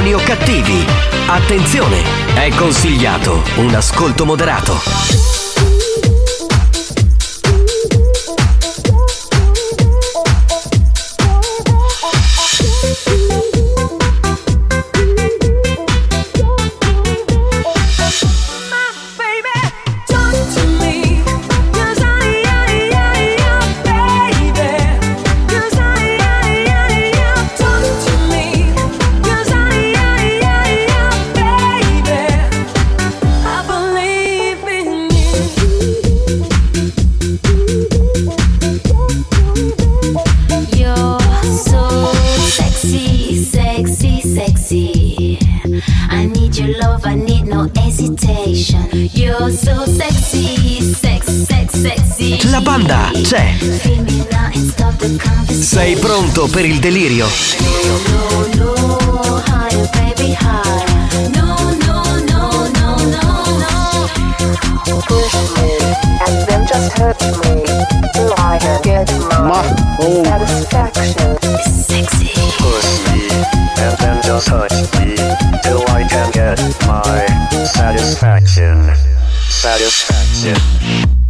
Buoni o cattivi? Attenzione! È consigliato un ascolto moderato. La banda c'è. Sei pronto per il delirio? Ma oh. Sexy. and then just hurt me till I can get my satisfaction. Satisfaction.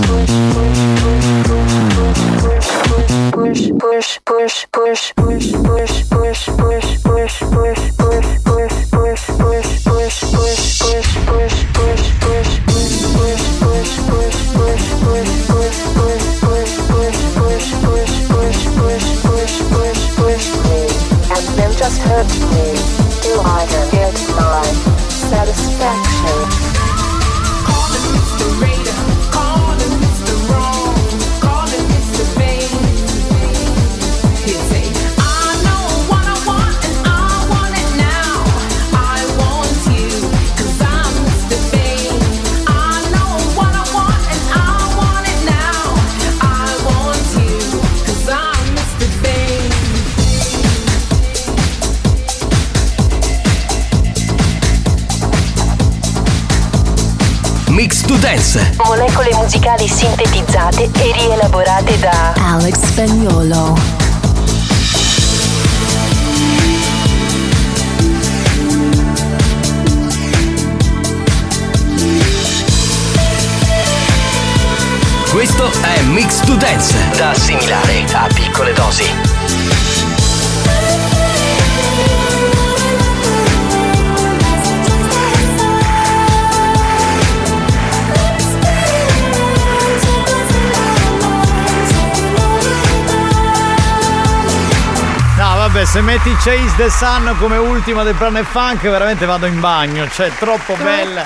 Chase the Sun come ultima del Planet Funk, veramente vado in bagno. Cioè, troppo bella.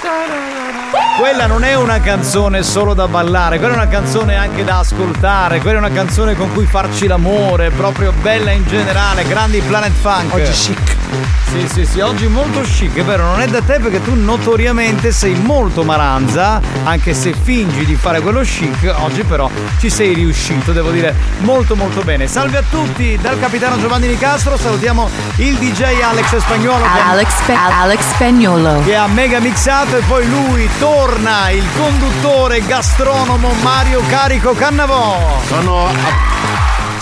Quella non è una canzone solo da ballare, quella è una canzone anche da ascoltare, quella è una canzone con cui farci l'amore, proprio bella in generale, grandi Planet Funk. Oggi chic. Sì, sì, sì, oggi molto chic, è vero, non è da te perché tu notoriamente sei molto maranza, anche se fingi di fare quello chic, oggi però ci sei riuscito, devo dire molto molto bene. Salve a tutti dal capitano Giovanni Nicastro, salutiamo il DJ Alex Spagnuolo che Alex, Spa- Alex Spagnolo. che ha mega mixato e poi lui torna, il conduttore gastronomo Mario Carico Cannavò. Sono,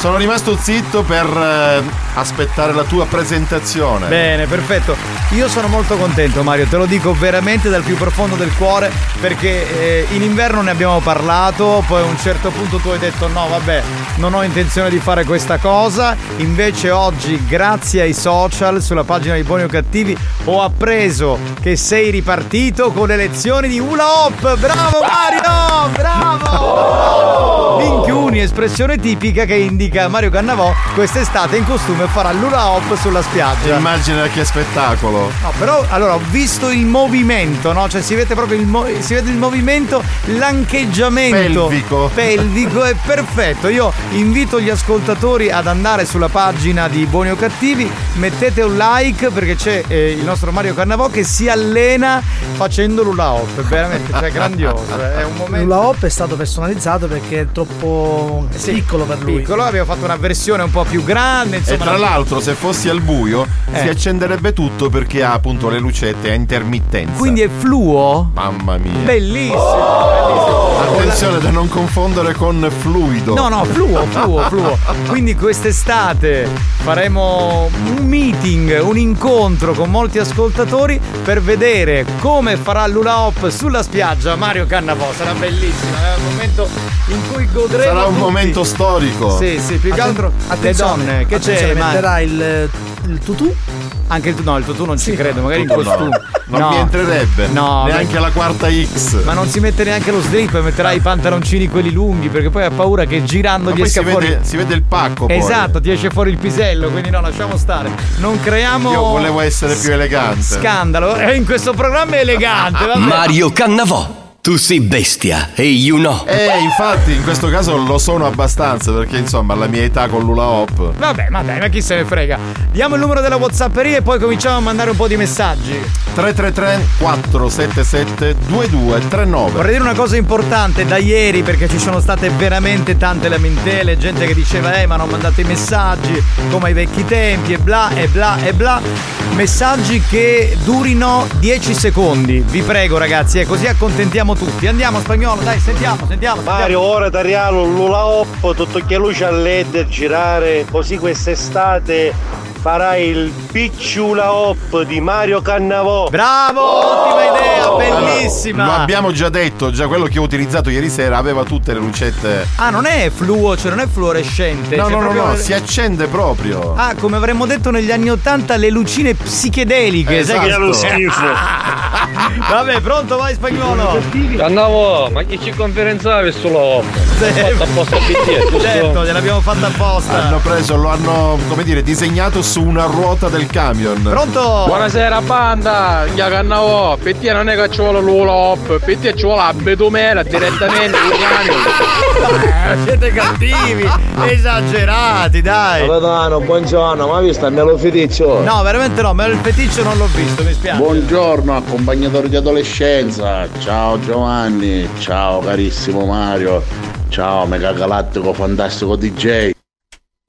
Sono rimasto zitto per eh, aspettare la tua presentazione. Bene, perfetto. Io sono molto contento Mario, te lo dico veramente dal più profondo del cuore perché eh, in inverno ne abbiamo parlato, poi a un certo punto tu hai detto no vabbè non ho intenzione di fare questa cosa, invece oggi grazie ai social sulla pagina di Buoni o Cattivi ho appreso che sei ripartito con le lezioni di Hula Hop, bravo Mario, bravo! Minchiuni, espressione tipica che indica Mario Cannavò quest'estate in costume farà l'Hula Hop sulla spiaggia. Immagina che spettacolo. No, però allora ho visto il movimento, no? Cioè si vede proprio il, mo- si vede il movimento, l'ancheggiamento Pelvico. pelvico è perfetto. Io invito gli ascoltatori ad andare sulla pagina di Buoni o Cattivi, mettete un like perché c'è eh, il nostro Mario Cannavò che si allena facendo l'ula hop, veramente cioè, grandioso, eh, è un momento L'ula hop è stato personalizzato perché è troppo piccolo per lui. piccolo, abbiamo fatto una versione un po' più grande, E insomma. tra la- l'altro, se fossi al buio, Eh. si accenderebbe tutto perché ha appunto le lucette a intermittenza. Quindi è fluo? Mamma mia. Bellissimo, bellissimo. Attenzione da non confondere con fluido. No, no, fluo, fluo, fluo. Quindi quest'estate faremo un meeting, un incontro con molti ascoltatori per vedere come farà l'Ula Hop sulla spiaggia Mario Cannavò. Sarà bellissimo, è un momento in cui godremo. Sarà un tutti. momento storico. Sì, sì, più che Atten- altro le donne. Che attenzione, c'è? Metterà il, il tutù? Anche il tu, no, il tutù non ci Sì. credo, magari in No, costume. non No. mi entrerebbe. No, Neanche ma- la quarta X. Ma non si mette neanche lo slip, metterà i pantaloncini quelli lunghi perché poi ha paura che girando Ma gli poi esca si fuori. vede, si vede il pacco poi. Esatto, ti esce fuori il pisello, quindi no, lasciamo stare. Non creiamo. Io volevo essere più elegante. Scandalo. E in questo programma è elegante, vabbè. Mario Cannavò. Tu sei bestia e you know. Eh, infatti, in questo caso lo sono abbastanza perché, insomma, alla mia età con l'ula hop. Vabbè, ma dai, ma chi se ne frega. Diamo il numero della Whatsapperia e poi cominciamo a mandare un po' di messaggi. 333 477 2239. Vorrei dire una cosa importante da ieri perché ci sono state veramente tante lamentele, gente che diceva eh ma non mandate i messaggi come ai vecchi tempi e bla e bla e bla. Messaggi che durino 10 secondi, vi prego ragazzi, e così accontentiamo tutti. Andiamo spagnolo, dai, sentiamo, sentiamo. Mario, ora tagliamo l'ula hop, tutto che luce a led girare, così quest'estate farai il picciula hop di Mario Cannavò. Bravo, ottima idea, bellissima. Lo abbiamo già detto, già quello che ho utilizzato ieri sera aveva tutte le lucette. Ah, non è fluo, cioè non è fluorescente. No, cioè no, no, proprio- no, si accende proprio. Ah, come avremmo detto negli anni Ottanta, le lucine psichedeliche. sai che Esatto. lo schifo. Vabbè, pronto, vai spagnolo. Cannavo, ma chi ci conferenzavi sulla hop? Sì. Apposta a? Certo, gliel'abbiamo fatta apposta. Hanno preso, lo hanno, come dire, disegnato su una ruota del camion. Pronto? Buonasera banda, ya Cannavo, per te non è che ci vuole l'ula hop, per te ci vuole la betumela direttamente sul camion. Eh, siete cattivi, esagerati, dai. Capitano, buongiorno, ma hai visto il melo feticcio? No, veramente no, ma il feticcio non l'ho visto, mi spiace. Buongiorno accompagnatori di adolescenza, ciao Giovanni, ciao carissimo Mario, ciao mega galattico fantastico DJ.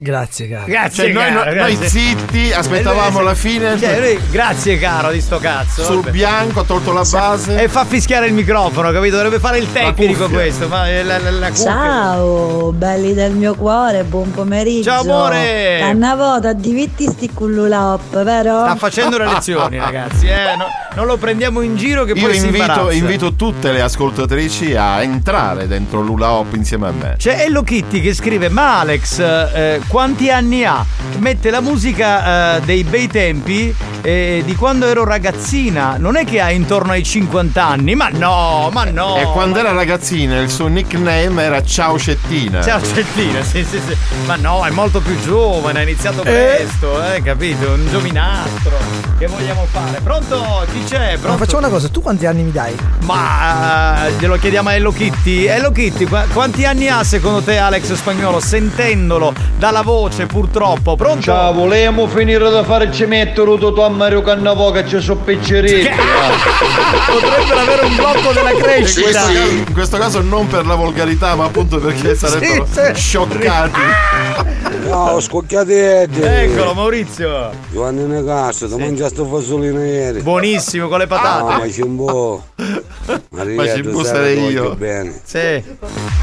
Grazie, caro. Grazie, Cioè, noi, caro, noi grazie. zitti, aspettavamo Eh, la fine. Cioè, lui, grazie caro di sto cazzo. Sul vabbè. bianco, ha tolto la base. E fa fischiare il microfono, capito? Dovrebbe fare il tecnico questo, ma eh, la, la, la Ciao, belli del mio cuore, buon pomeriggio. Ciao, amore. Una volta divertisti con l'ula hop, vero? Sta facendo le lezioni, ragazzi, eh. No- non lo prendiamo in giro che Io poi si invito, invito tutte le ascoltatrici a entrare dentro l'Ula Hop insieme a me. C'è Hello Kitty che scrive: Ma Alex, eh, quanti anni ha? Mette la musica eh, dei bei tempi eh, di quando ero ragazzina. Non è che ha intorno ai 50 anni, ma no, ma no. e quando era ragazzina il suo nickname era Ciao Cettina. Ciao Cettina, sì, sì, sì. Ma no, è molto più giovane, ha iniziato presto, eh, capito? Un giovinastro. Che vogliamo fare? Pronto? Chi c'è? Ma Pronto? facciamo una cosa, tu quanti anni mi dai? Ma eh, glielo chiediamo a Hello Kitty. Hello Kitty, qua- quanti anni ha secondo te Alex Spagnolo? Sentendolo dalla voce purtroppo. Pronto? Ciao, volevamo finire da fare il cimetto tutto a Mario Cannavo che ci sono pecceretti. Potrebbero avere un blocco della In questo, crescita. caso, in questo caso non per la volgarità, ma appunto perché sarebbero sì. scioccati. Ciao, scocchiatetti. Eccolo Maurizio. Giovanni Negasso, ti mangiaste fasolino ieri. Buonissimo con le Ah, patate. ma c'è un po'. Ma ci busserei io. Bene. Sì.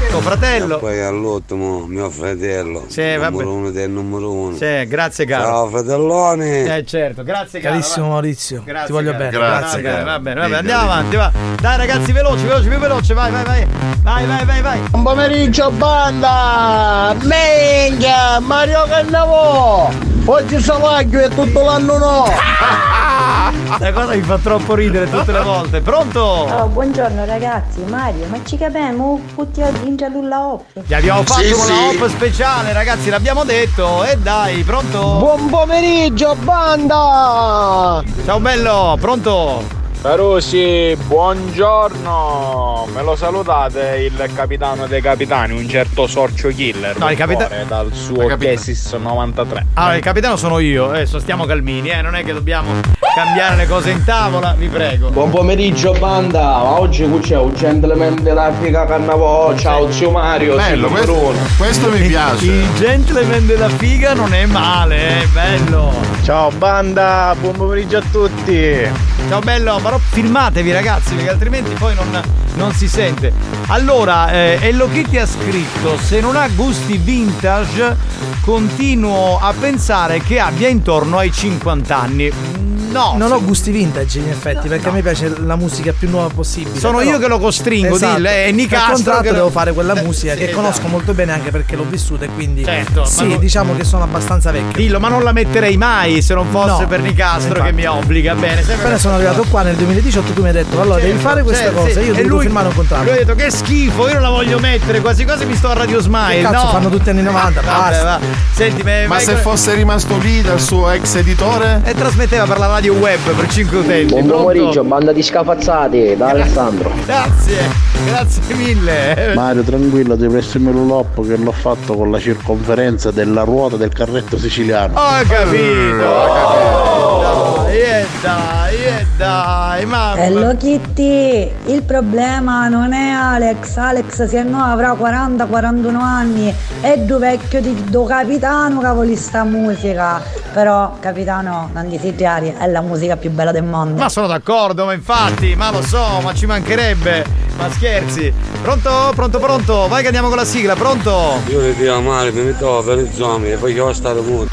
Tuo fratello. E poi all'ultimo mio fratello. Sì, il vabbè. numero uno del numero uno. Sì, grazie caro. Ciao fratelloni. Eh certo, grazie caro. Carissimo va. Maurizio, Grazie, ti voglio caro. bene. Grazie, caro. Va bene, va bene, andiamo avanti, va. Dai ragazzi, veloci, veloci, più veloce, vai, vai, vai. Vai, vai, vai, vai. Buon pomeriggio banda! Minchia! Mario Cannavò! Oggi Savaglio e tutto l'anno no! La cosa mi fa troppo ridere tutte le volte. Pronto? Oh, buongiorno ragazzi, Mario, ma ci capiamo tutti oggi in giallulla off? Gli abbiamo fatto Sì, una sì. hop speciale, ragazzi, l'abbiamo detto. E dai, pronto? Buon pomeriggio banda! Ciao bello, pronto? Carusi, buongiorno! Me lo salutate il capitano dei capitani, un certo Sorcio Killer. No, il per capita- favore, dal suo Tesis 93. Allora, il capitano sono io, adesso stiamo calmini, eh, non è che dobbiamo cambiare le cose in tavola, vi prego. Buon pomeriggio banda, ma oggi qui c'è un gentleman della figa Cannavò, ciao zio Mario, Bello, questo, Bruno. questo mi piace. Il gentleman della figa non è male, eh, bello. Ciao banda, buon pomeriggio a tutti! Ciao bello, però filmatevi ragazzi, perché altrimenti poi non, non si sente. Allora, eh, Hello Kitty ha scritto: se non ha gusti vintage, continuo a pensare che abbia intorno ai 50 anni. No, Non ho gusti vintage in effetti, perché a me piace la musica più nuova possibile. Sono però- io che lo costringo, Esatto. dillo, è Nicastro Per contratto devo fare quella Eh, musica sì, che esatto. conosco molto bene anche perché l'ho vissuta e quindi Certo, sì, non- diciamo che sono abbastanza vecchio. Dillo, ma non la metterei mai se non fosse No, per Nicastro infatti. che mi obbliga. Bene, sempre Appena sono arrivato qua nel 2018 tu mi hai detto allora devi Certo, fare questa certo, cosa, sì. io E dovuto lui- firmare un contratto. Lui ha detto che schifo, io non la voglio mettere, quasi quasi mi sto a Radio Smile. Che cazzo, no. fanno tutti anni 90, Vabbè, basta. va. Senti, Ma se fosse rimasto lì dal suo ex editore? E trasmetteva per la radio web per 5 utenti. Buon Pronto? pomeriggio, banda di scafazzati, da Alessandro. Grazie, grazie mille. Mario tranquillo ti presto il meluloppo che l'ho fatto con la circonferenza della ruota del carretto siciliano. Ho capito, ho capito. Dai, e dai, dai, mamma. Hello Kitty, il problema non è Alex, Alex se no avrà 40-41 anni, è più vecchio di do capitano che vuole sta musica, però capitano non desiderare è la musica più bella del mondo. Ma sono d'accordo, ma infatti, ma lo so, ma ci mancherebbe. Ma scherzi. Pronto? Pronto, pronto? Vai che andiamo con la sigla, pronto? Io le dico Mario, mi metto per i zombie e poi io stare muto.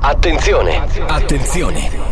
Attenzione, attenzione.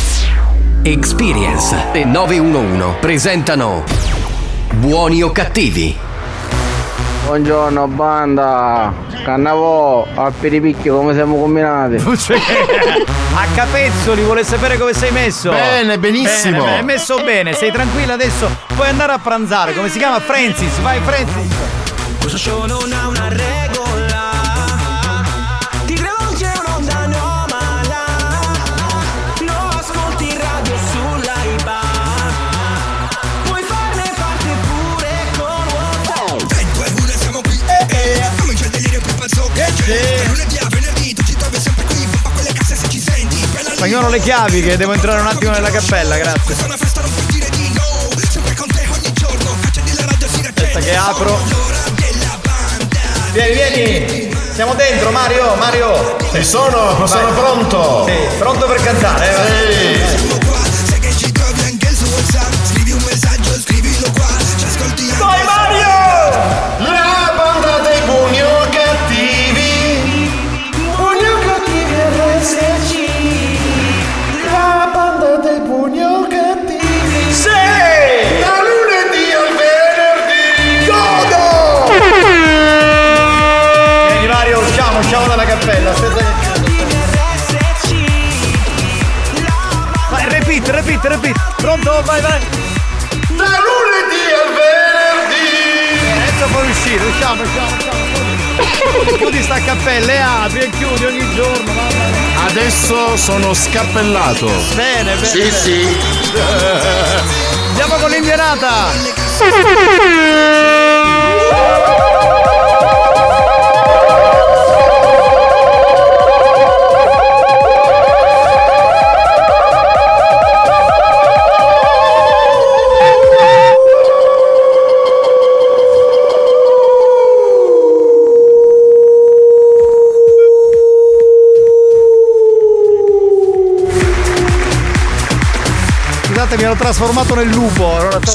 Experience e 911 presentano Buoni o cattivi? Buongiorno banda, Cannavò, a Piripicchio come siamo combinati? A capezzoli, vuole sapere come sei messo? Bene, benissimo. Bene, bene, messo bene, sei tranquilla adesso. Puoi andare a pranzare, come si chiama? Francis, vai Francis. Questo show non ha una regola Spagnolo le chiavi che devo entrare un attimo nella cappella, grazie. Aspetta che apro. Vieni, vieni. Siamo dentro, Mario, Mario. Ci sono, Vai. sono pronto. Sì, pronto per cantare, eh? Sì. Pronto? Vai, vai. Da lunedì al venerdì. Adesso puoi uscire, usciamo, usciamo, usciamo. Chiudi, chiudi sta cappella e apri e chiudi ogni giorno, mamma mia. Adesso sono scappellato. Bene, bene. Sì, sì. Andiamo con l'invianata. Scusate, mi hanno trasformato nel lupo. allora sto-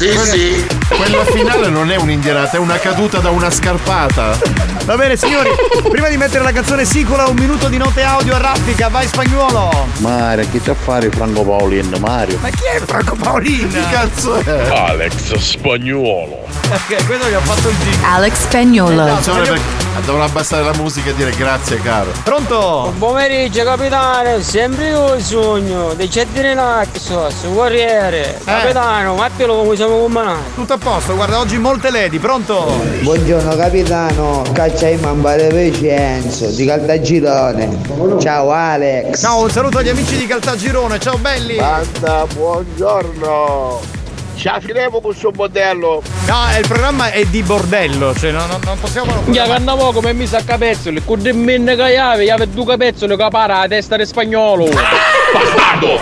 Quella finale non è un'indianata, è una caduta da una scarpata. Va bene, signori, prima di mettere la canzone sicola, un minuto di note audio a raffica, vai spagnolo. Mario, chi c'ha a fare Franco Paolin, Mario? Ma chi è Franco Paolin? Che cazzo è? Alex Spagnuolo. Ok, quello gli ho fatto il giro. Alex Spagnolo. Attenzione perché dovrà abbassare la musica e dire grazie caro. Pronto? Buon pomeriggio capitano, sempre io il sogno di Cettine Naxos, Corriere, capitano, ma più come siamo combinati. Tutto a posto, guarda, oggi molte lady, pronto? Buongiorno capitano, caccia in mambare Vicenzo di Caltagirone. Ciao Alex. Ciao, un saluto agli amici di Caltagirone, ciao belli! Banda, buongiorno. Ci affiliamo con suo modello. No, il programma è di bordello, cioè non, non- non possiamo. Ya cannavo come mi sa capezzoli, con de minne caiave, ya per due capezzoli che para la testa di spagnolo. Bastardo!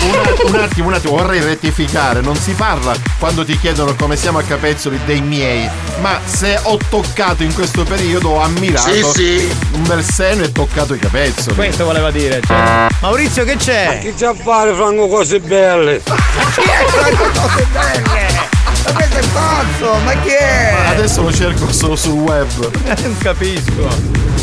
Un, un attimo, un attimo, vorrei rettificare, non si parla quando ti chiedono come siamo a capezzoli dei miei, ma se ho toccato in questo periodo ho ammirato Sì, sì. un bel seno e toccato i capezzoli. Questo voleva dire, cioè. Maurizio che c'è? Chi c'ha a fare Franco cose belle? Ma questo è pazzo, ma chi è? Adesso lo cerco solo sul web. non capisco.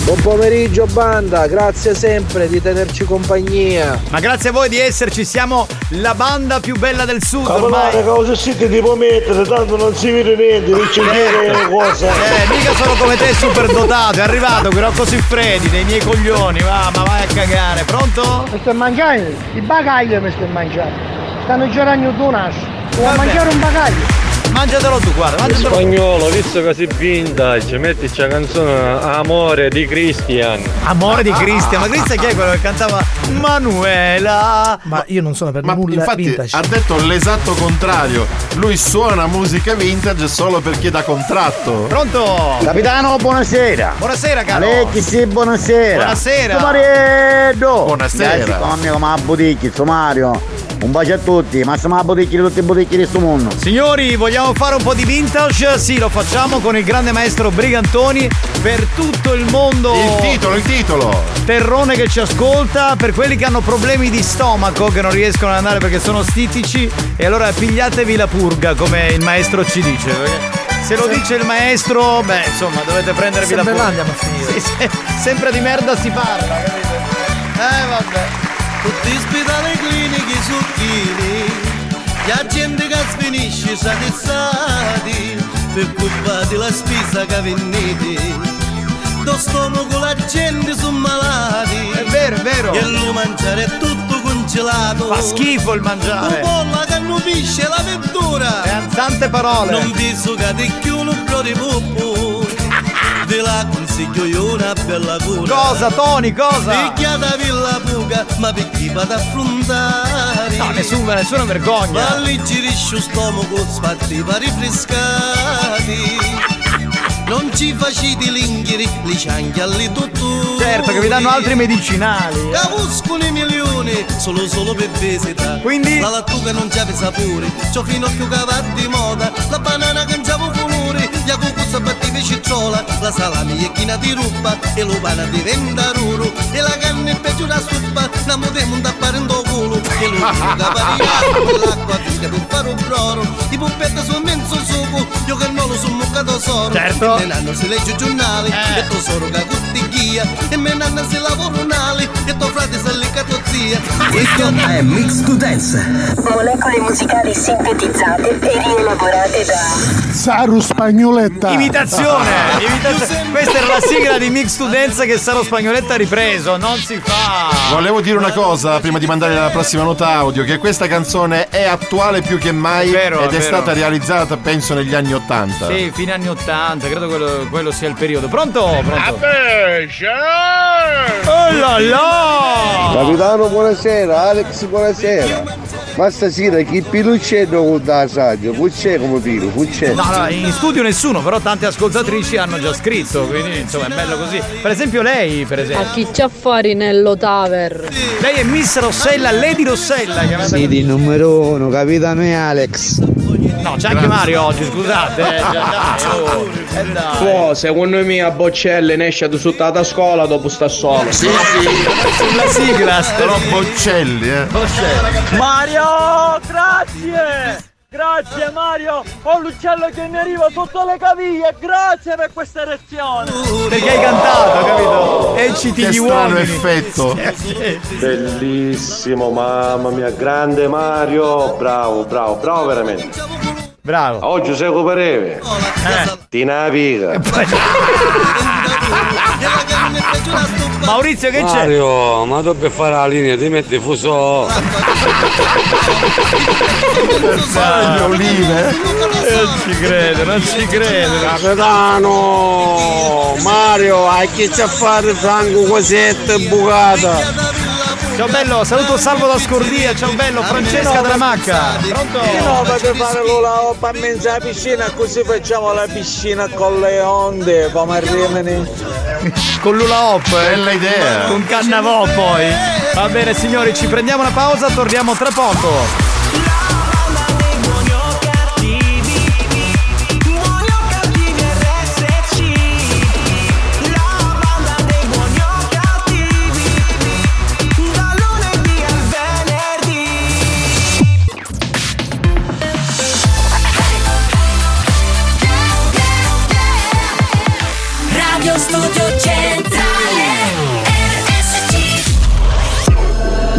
Buon pomeriggio banda, grazie sempre di tenerci compagnia. Ma grazie a voi di esserci, siamo la banda più bella del sud Capitano, ormai. cosa siete tipo mettere, tanto non si vede niente, non ci chiede cosa. Eh, mica sono come te super dotato, è arrivato qui Rocco Siffredi, dei miei coglioni, va, ma vai a cagare, pronto? Mi stai mangiando? I bagagli mi stai mangiando. Stanno girando tu nasci. Vuoi mangiare un bagaglio? Mangiatelo tu, guarda, mangiatelo tu. Spagnolo, visto che sei vintage, mettici la canzone Amore di Christian. Amore di Cristian, ma Cristian chi è quello che cantava Manuela? Ma io non sono per Ma nulla infatti vintage. ha detto l'esatto contrario. Lui suona musica vintage solo perché da contratto. Pronto? Capitano, buonasera. Buonasera caro. Alecchi, sì, buonasera. Buonasera. Marietto. Buonasera. Come come a Buticchi, su Mario. Un bacio a tutti, massimo a Buticchi di tutti i Buticchi di sto mondo. Signori, vogliamo fare un po' di vintage? Sì, lo facciamo con il grande maestro Brigantoni per tutto il mondo. Il titolo, il titolo. Terrone che ci ascolta, per quelli che hanno problemi di stomaco, che non riescono ad andare perché sono stitici, e allora pigliatevi la purga, come il maestro ci dice. Se lo dice il maestro, beh, insomma, dovete prendervi la Sempre purga. andiamo a finire. Sì, sì, sempre di merda si parla, capite? Eh, vabbè. Tutti ospedali cliniche succhini La gente che sfinisce satisfatti Per colpa della spesa che venite Do stomaco la gente sono malati È vero, è vero. E lo mangiare è tutto congelato Fa schifo il mangiare. Un polla che annupisce la verdura E tante parole. Non vi sucate più un pro di pupù Ve la consiglio io una bella cura Cosa, Tony, cosa? Picchiatavi la buca, ma per chi vado a affrontare? No, nessuno, nessuna vergogna. Ma alleggerisce lo stomaco, sfatti va rifrescati. Non ci facite l'inghiri, li cianchialli tutto. Certo, che vi danno altri medicinali. Cavuscono i milioni, solo solo per visita. Quindi? La lattuga non c'ha sapore, c'ho finocchio che va di moda, la banana cucuzza battive cicciola, la salami è china di ruba, e lo pana diventa ruro, e la carne è peggio da suppa, la modemo da fare in do culo, e lo suga variato, l'acqua fresca per fare un broro, i puppetti sono mezzo sugo, io che non lo sono muccato soro, Certo. e me nanno si legge i giornali, Eh. e tesoro che cottighia, e me nanno si lavora un'ali, e tuo frate con tua zia. Questo è Mix to Dance. Molecole musicali sintetizzate e rielaborate da Saru Spagnoletta. Imitazione, imitazione. Questa era la sigla di Mix to Dance che Saro Spagnoletta ha ripreso. Non si fa. Volevo dire una cosa prima di mandare la prossima nota audio, che questa canzone è attuale più che mai Vero, ed è è, stata realizzata penso negli anni Ottanta. Sì, fine anni 80, credo quello, quello sia il periodo. Pronto? Pronto? Oh là là! Capitano, buonasera. Alex, buonasera. Ma stasera chi piluccetto con da saggio? Puccè come pilu, puccè. No, no, in studio nessuno, però tante ascoltatrici hanno già scritto, quindi insomma è bello così. Per esempio lei, per A esempio. chi c'ha fuori nello Taver? Lei è Miss Rossella, Lady Rossella, chiamata Sì, di numero uno, capitano e Alex. No, c'è anche Mario oggi, scusate. Eh, dai, oh. Eh, dai. Secondo me a Boccelle ne esce sotto la scuola dopo sta solo. Sì, sì. Sulla sigla, Però Boccelli, eh. Mario, grazie! Grazie Mario! Ho l'uccello che mi arriva sotto le caviglie! Grazie per questa erezione! Perché hai cantato, capito? Ecciti Che gli strano uomini. effetto. Bellissimo, mamma mia, grande Mario. Bravo, bravo, bravo veramente. Bravo. Oggi sei copereve. Eh. Ti na piga. Maurizio che c'è? Mario, ma per fare la linea ti metti fuso. Spagnolina. Non ci credo, non ci credo. Capitano, Mario, hai chi c'ha a fare franco cosetta bucata. Ciao bello, saluto Salvo da Scordia, ciao bello, Francesca della Macca. Pronto? No, per fare l'ula hop a mezzo alla piscina così facciamo la piscina con le onde, come a Rimini. Con l'ula hop. eh? Bella idea. Con Cannavò poi. Va bene signori, ci prendiamo una pausa, torniamo tra poco.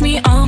push me on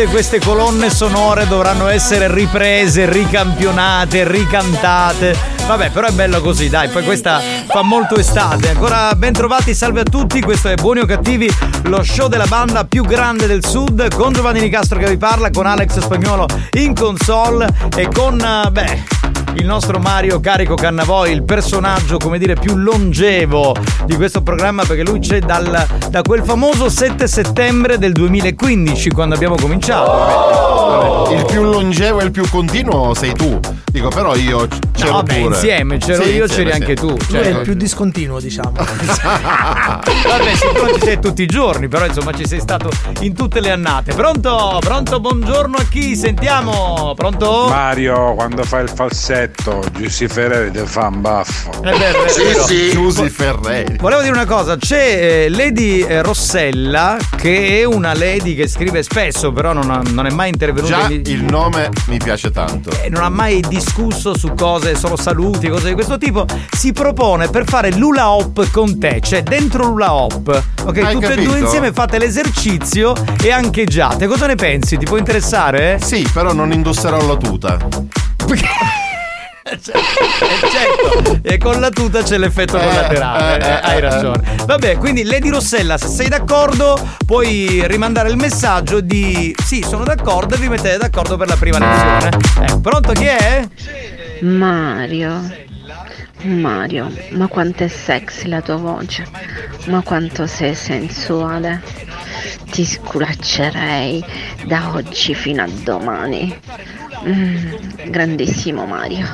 volte queste colonne sonore dovranno essere riprese, ricampionate, ricantate? Vabbè, però è bello così, dai. Poi questa fa molto estate. Ancora ben trovati, salve a tutti. Questo è Buoni o Cattivi, lo show della banda più grande del sud. Con Giovanni Nicastro che vi parla, con Alex Spagnolo in console e con, eh, beh. Il nostro Mario Carico Cannavoi, il personaggio, come dire, più longevo di questo programma, perché lui c'è dal, da quel famoso 7 settembre del 2015, quando abbiamo cominciato. Il più longevo e il più continuo sei tu. Dico, però io c'ero No, beh, pure. insieme, c'ero Sì, io, insieme, c'eri sì. anche tu. Cioè- è il più discontinuo, diciamo. Vabbè, sì, tu ci sei tutti i giorni, però insomma ci sei stato in tutte le annate. Pronto? Pronto? Buongiorno a chi? Sentiamo. Pronto? Mario, quando fai il falsetto, Giussi Ferreri ti fa un baffo. È vero, è vero. Giusy Ferreri. Volevo dire una cosa, c'è eh, Lady eh, Rossella, che è una lady che scrive spesso, però non, ha- non è mai intervenuta Già in- il nome mi piace tanto. e non ha mai discusso su cose, solo saluti, cose di questo tipo, si propone per fare l'ula hop con te, cioè dentro l'ula hop. Ok, Hai tutte e capito? due insieme fate l'esercizio e ancheggiate. Cosa ne pensi? Ti può interessare? Sì, però non indosserò la tuta. Eh, certo, e con la tuta c'è l'effetto Eh, collaterale. eh, eh, eh, hai eh. ragione. Vabbè, quindi Lady Rossella, se sei d'accordo, puoi rimandare il messaggio di sì, sono d'accordo e vi mettete d'accordo per la prima lezione. Eh, pronto chi è? Mario, Mario, ma quanto è sexy la tua voce, ma quanto sei sensuale. Ti sculaccerei da oggi fino a domani. Mm, grandissimo Mario.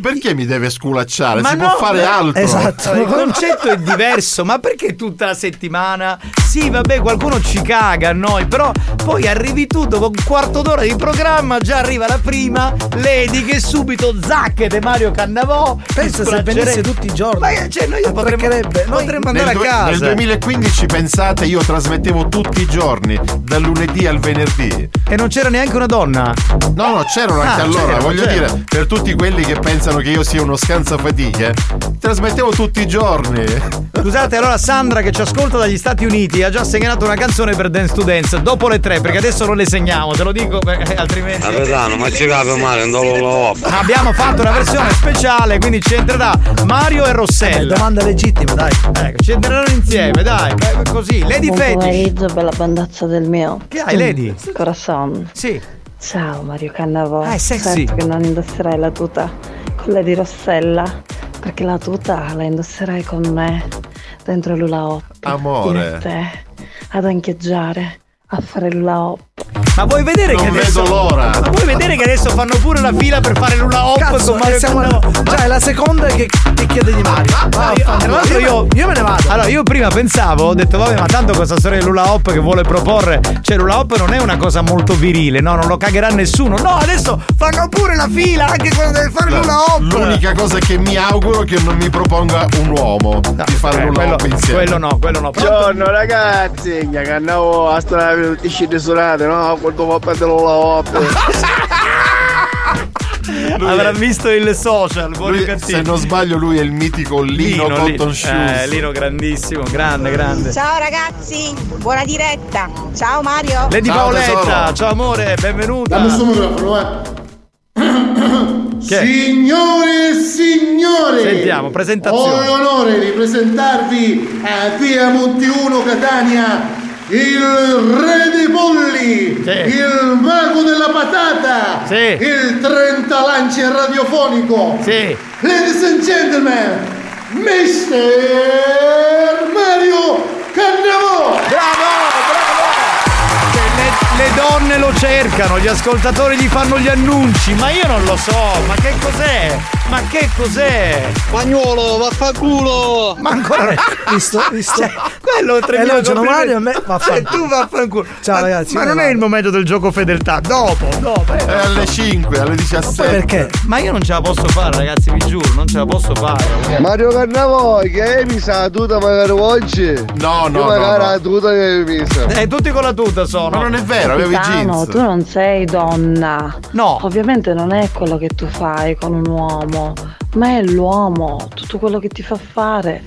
Perché mi deve sculacciare? Ma si no, può fare altro. Esatto. Il concetto è diverso, ma perché tutta la settimana? Sì, vabbè, qualcuno ci caga a noi, però poi arrivi tu dopo un quarto d'ora di programma, già arriva la prima Lady che subito zacchete Mario Cannavò. Pensa se venisse tutti i giorni. Ma che- cioè, noi potremmo, potremmo Nel, andare a due- casa. nel 2015 pensate io trasmettevo tutti i giorni, dal lunedì al venerdì. E non c'era neanche una donna. No, no, c'erano anche Ah, allora, c'era, voglio c'era. dire, per tutti quelli che pensano che io sia uno scansafatiche, trasmettevo tutti i giorni. Scusate, allora Sandra che ci ascolta dagli Stati Uniti ha già segnalato una canzone per Dance to Dance dopo le tre, perché adesso non le segniamo, te lo dico perché altrimenti. Capitano, ma ci cape male, non lo lo Abbiamo fatto una versione speciale, quindi ci entrerà Mario e Rossella. domanda legittima, dai. Ecco, ci entreranno insieme, dai, beh, così. Lady Buon Fetish. pomeriggio, bella bandazza del mio. Che hai, Lady? Corazon. Sì. Ciao Mario Cannavò. Ah, è sexy. Certo che non indosserai la tuta con la di Rossella, perché la tuta la indosserai con me dentro l'ula hop. Amore. Te ad ancheggiare, a fare l'ula hop. Ma vuoi vedere Non che adesso. vedo l'ora. Ma vuoi vedere che adesso fanno pure la fila per fare l'ula hop Cazzo, con Mario siamo Cannavò? già è la seconda che, chiede di Mario. Ah, tra l'altro io, io me ne vado. Allora, io prima pensavo, ho detto, vabbè, ma tanto questa storia dell'Ula Hop che vuole proporre, cioè l'Ula Hop non è una cosa molto virile, no, non lo cagherà nessuno. No, adesso fanno pure la fila anche quando deve fare l'Ula Hop. L'unica cosa che mi auguro è che non mi proponga un uomo di fare eh, un quello- hop insieme. quello no, quello no. Buongiorno ragazzi, mi cannavo a strada uscite suonate, no? Quando fa per lo Avrà visto il social, buoni Lui, cattivi. se non sbaglio lui è il mitico Lino, Lino, Cotton Lino. Shoes. Eh, Lino grandissimo, grande, grande. Ciao ragazzi, buona diretta. Ciao Mario. Lady Ciao, Paoletta, tesoro. ciao amore, benvenuta. Dammi sto microfono, eh. Che? Signore e signori, Sentiamo, presentazione. Ho l'onore di presentarvi a Via Monti 1 Catania il re dei polli, Sì. il mago della patata, Sì. il 30 lance radiofonico. Sì. Ladies and gentlemen, Mr. Mario Cannavò. Bravo, bravo! Cioè, le donne lo cercano, gli ascoltatori gli fanno gli annunci, ma io non lo so, ma che cos'è? Ma che cos'è? Spagnolo, vaffanculo! Ma ancora Visto? Visto? Cioè, quello tre Elogiano Mario e a me E vaffanculo. tu vaffanculo. Ciao, Ma- ragazzi, Ma non me è il momento del gioco fedeltà, dopo, dopo. eh. È alle 5, alle 17. Perché? Ma io non ce la posso fare, ragazzi, vi giuro, non ce la posso fare. Mario Cannavo, che hai messa la tuta magari oggi? No, no, Io no, magari no. la tuta che hai messa. Eh, tutti con la tuta sono. Ma non è vero, avevo i Capitano, jeans. tu non sei donna. No. Ovviamente non è quello che tu fai con un uomo, ma è l'uomo, tutto quello che ti fa fare.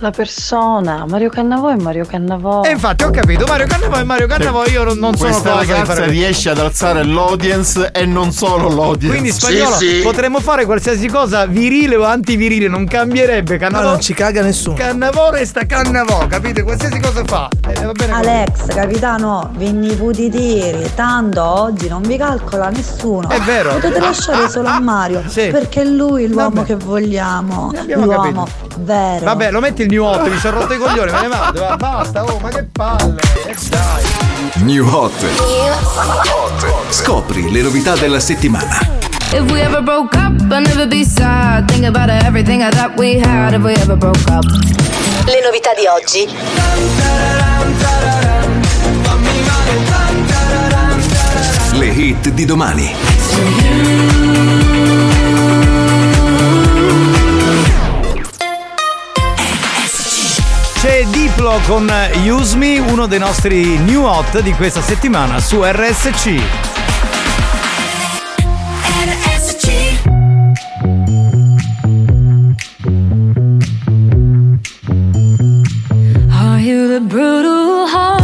La persona, Mario Cannavò è Mario Cannavò. E infatti ho capito, Mario Cannavò e Mario Cannavò io non, non sono Questa ragazza riesce ad alzare l'audience e non solo l'audience. Quindi spagnolo potremmo fare qualsiasi cosa virile o antivirile, non cambierebbe Cannavò. Ma non ci caga nessuno. Cannavò resta Cannavò, capite? Qualsiasi cosa fa. Eh, va bene così. Alex, capitano, venni puti tiri, tanto oggi non vi calcola nessuno. È vero. Potete lasciare solo a Mario, Sì. perché è lui l'uomo che vogliamo. abbiamo L'uomo vero. Vabbè, lo metti il new hot, mi sono rotto i coglioni, me ne vado. va, Basta, oh, ma che palle. eh, dai. New Hot. Scopri le novità della settimana. If we ever broke up, I'd never be sad. Think about everything I thought we had if we ever broke up. Le novità di oggi. Le hit di domani. C'è Diplo con Use Me, uno dei nostri new hot di questa settimana su RSC. Are you the brutal heart?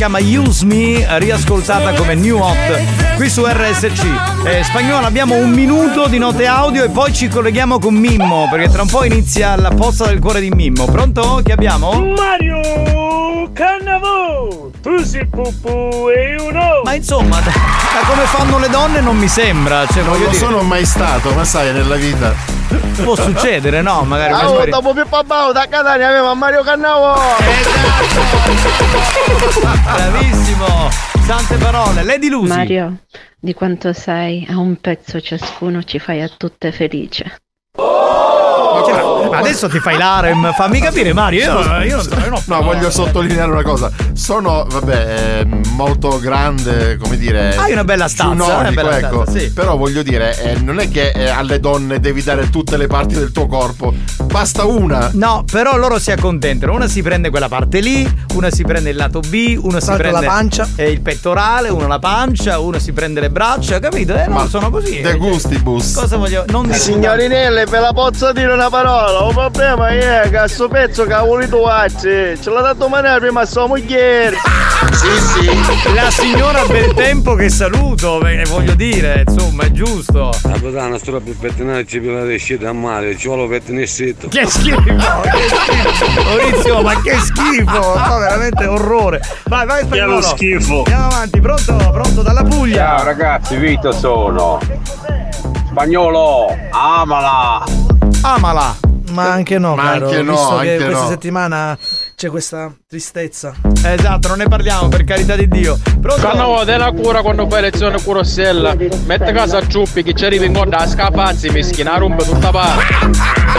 Chiama Use Me, riascoltata come New Hot qui su RSC. Eh, spagnolo, abbiamo un minuto di note audio e poi ci colleghiamo con Mimmo, perché tra un po' inizia la posta del cuore di Mimmo. Pronto? Chi abbiamo? Mario Cannavò, tu sei pupù e io no. Ma insomma, da, da come fanno le donne non mi sembra. Cioè, Non lo dire, sono mai stato, ma sai, nella vita. Può succedere, no? Magari Oh, esperi- dopo Pippo Bau da Catania aveva Mario Cannavò. Bravissimo! Sante parole, Lady Lucy. Mario, di quanto sei, a un pezzo ciascuno ci fai a tutte felice. Adesso ti fai l'harem, fammi capire Mario, io, io non, io non- No, voglio sottolineare una cosa. Sono, vabbè, eh, molto grande, come dire. Hai una bella stanza, giunorico, una bella ecco. stanza, sì. Però voglio dire, eh, non è che eh, alle donne devi dare tutte le parti del tuo corpo. Basta una. No, però loro si accontentano. Una si prende quella parte lì, una si prende il lato B, una si prende la pancia. eh, il pettorale, uno la pancia, uno si prende le braccia, capito? Eh, no, Ma sono così. De eh. gustibus. Cosa voglio? Non Signorinelle, per la pozza dire una parola, il problema è che a sto pezzo che ha voluto facce, ce l'ha dato manare prima a sua moglie. Sì, sì. La signora Beltempo che saluto, ve- voglio dire, insomma, è giusto. Capitano, sto per pettinare ci più la scita a mare, ci vuole pettinessetto. Che schifo, che schifo. Maurizio, ma che schifo! No, veramente orrore. Vai, vai, spagnolo. lo schifo. Andiamo avanti, pronto? Pronto dalla Puglia. Ciao ragazzi, Vito sono. Spagnolo, amala. Amala. Ma anche no, Ma caro, anche no, visto che anche questa no. settimana c'è questa tristezza. Esatto, non ne parliamo, per carità di Dio. Pronto? Quando della cura quando fai lezione curossella, mette casa a ciuppi che ci arrivi in conta a scapazzi, mischina rumba tutta parte.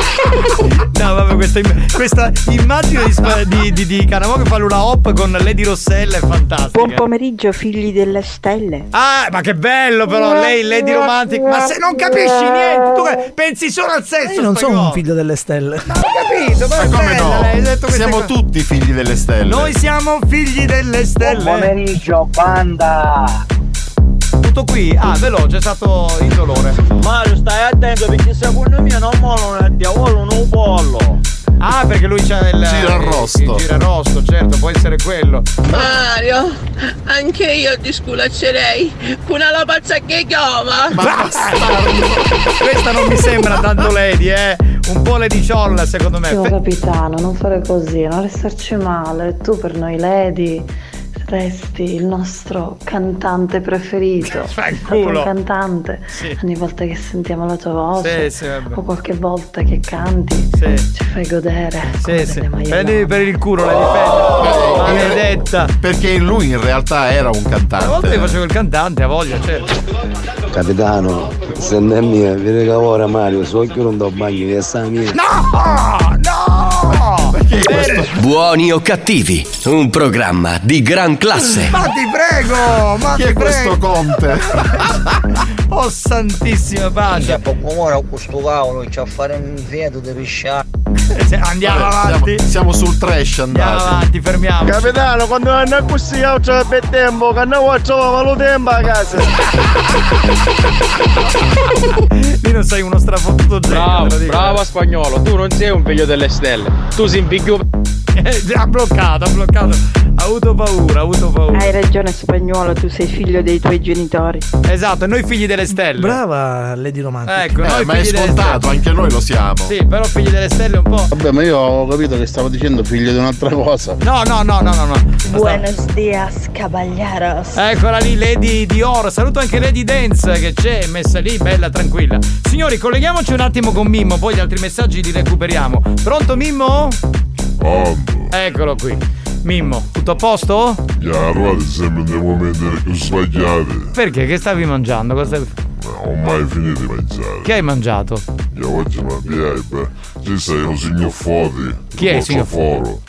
No, vabbè, questa, questa immagine di, spa- di, di, di Canavò che fa l'una hop con Lady Rossella è fantastica. Buon pomeriggio, figli delle stelle. Ah, ma che bello però, lei, Lady Romantic. Ma se non capisci niente, tu che pensi solo al sesso. Io non sono un figlio delle stelle. Ma ho capito, ma, Ma è come bella, no? lei ha detto queste Siamo cose. tutti figli delle stelle. Noi siamo figli delle stelle. Buon pomeriggio, banda! Tutto qui? Ah, veloce, è stato indolore. Mario, stai attento perché secondo me non molano il diavolo un pollo. Ah, perché lui c'ha il Girarosto. Il girarosto, certo, può essere quello. Mario, anche io ti sculaccerei. Una la pazza che chiama. Questa non mi sembra tanto Lady, eh. Un po' Lady Ciolla, secondo me. Fe- capitano, non fare così, non restarci male. Tu per noi lady resti il nostro cantante preferito. Fanculo. Cantante. Ogni volta che sentiamo la tua voce Sì, sì, o qualche volta che canti ci fai godere. Sì, sì. Prendi per il culo la difendo. Maledetta. Perché lui in realtà era un Una volta io cantante. facevo il cantante, a voglia, certo. Capitano, se non è mia, vieni che ora Mario, so che non do bagno, che sta mia. No! Bene. Buoni o cattivi, un programma di gran classe. Ma ti prego! Ma Chi ti è prego! questo Conte? oh santissima pace! Poco ora questo cavolo c'ha a fare un feto di pesciare. Andiamo Vabbè, avanti. Siamo, siamo sul trash Andiamo andati. avanti, fermiamo. Capitano, quando hanno così io c'ho per tempo, che non trovavo lo tempo a casa. Non sei uno strafottuto genio, Bravo, bravo spagnolo, tu non sei un figlio delle stelle. Tu sei un figlio. Ha bloccato, ha bloccato. Ha avuto paura, ha avuto paura. Hai ragione spagnolo, tu sei figlio dei tuoi genitori. Esatto, noi figli delle stelle. Brava Lady Romantic. Ecco, Eh, noi ma è scontato, anche noi lo siamo. Sì, però figli delle stelle un po'. Vabbè, ma io ho capito che stavo dicendo figlio di un'altra cosa. No, no, no, no, no, no. Buenos dias, caballeros. Eccola lì, Lady Dior. Saluto anche Lady Dance che c'è, messa lì, bella, tranquilla. Signori, colleghiamoci un attimo con Mimmo, poi gli altri messaggi li recuperiamo. Pronto, Mimmo? Eccolo qui. Mimmo, tutto a posto? Chiaro, sempre nei momenti più sbagliati. Perché? Che stavi mangiando? Cosa stavi... Non ho mai finito di mangiare. Che hai mangiato? Io oggi mi piace. Ci sei un signor Foti. Chi è il signor Foro?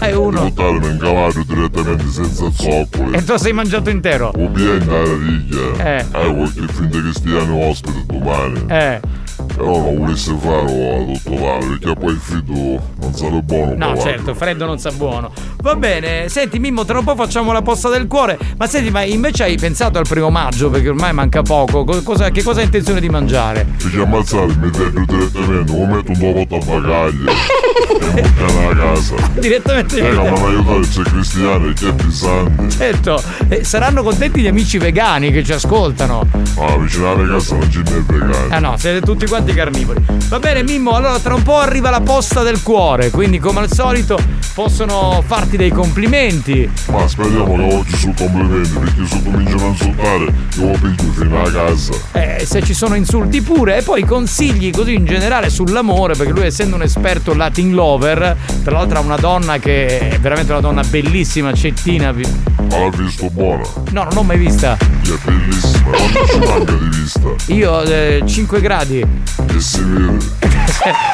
È uno. Buttarmi in cavallo direttamente senza zoccoli. E tu sei mangiato intero? O bien dalla riglia. Eh. Hai qualche finta cristiano ospite domani. Eh. Però non volesse farlo a tutto vale, perché poi il freddo non sarebbe buono. No, certo, freddo non sa buono. Va bene, senti Mimmo, tra un po' facciamo la posta del cuore. Ma senti, ma invece hai pensato al primo maggio, perché ormai manca poco. Co- cosa- che cosa hai intenzione di mangiare? Ti ammazzare, mi taglio direttamente, o metto un dopo tabacaglia e buttare a casa. Direttamente Eh, in ma aiutare c'è cristiani, che pesante. Certo, eh, saranno contenti gli amici vegani che ci ascoltano. Ah, vicino alla casa non ce n'è vegani. Ah no, siete tutti quanti carnivori. Va bene Mimmo, allora tra un po' arriva la posta del cuore, quindi come al solito possono farti dei complimenti. Ma speriamo che oggi sul complimenti, perché se cominciano a insultare, io lo piglio fino a casa. Eh, se ci sono insulti pure e poi consigli così in generale sull'amore perché lui essendo un esperto Latin lover tra l'altro ha una donna che è veramente una donna bellissima cettina Ma l'ha visto buona, no non l'ho mai vista è bellissima, quanto ci manca di vista? io 5 gradi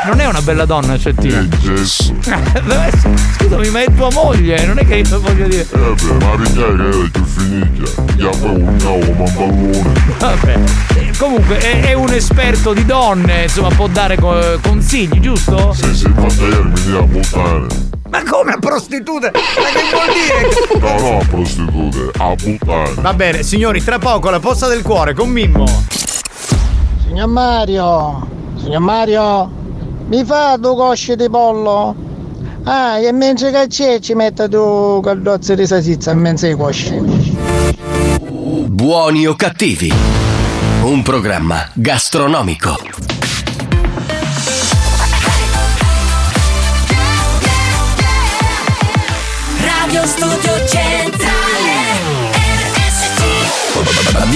non è una bella donna cettina è scusami ma è tua moglie non è che io voglio dire Eh beh, ma perché che più finita? Io poi un cavo, ma pallone. vabbè Eh, comunque è, è un esperto di donne insomma può dare co- consigli giusto? Sì, sì, infatti ieri mi a buttare. ma come a prostitute ma che vuol dire? No, no, a prostitute, a buttare. Va bene, signori, tra poco la posta del cuore con Mimmo. Signor Mario, signor Mario, Mi fa due cosce di pollo? Ah, e mentre che c'è ci mette due caldozze di salsiccia mezzo ai cosci. Buoni o cattivi? Un programma gastronomico.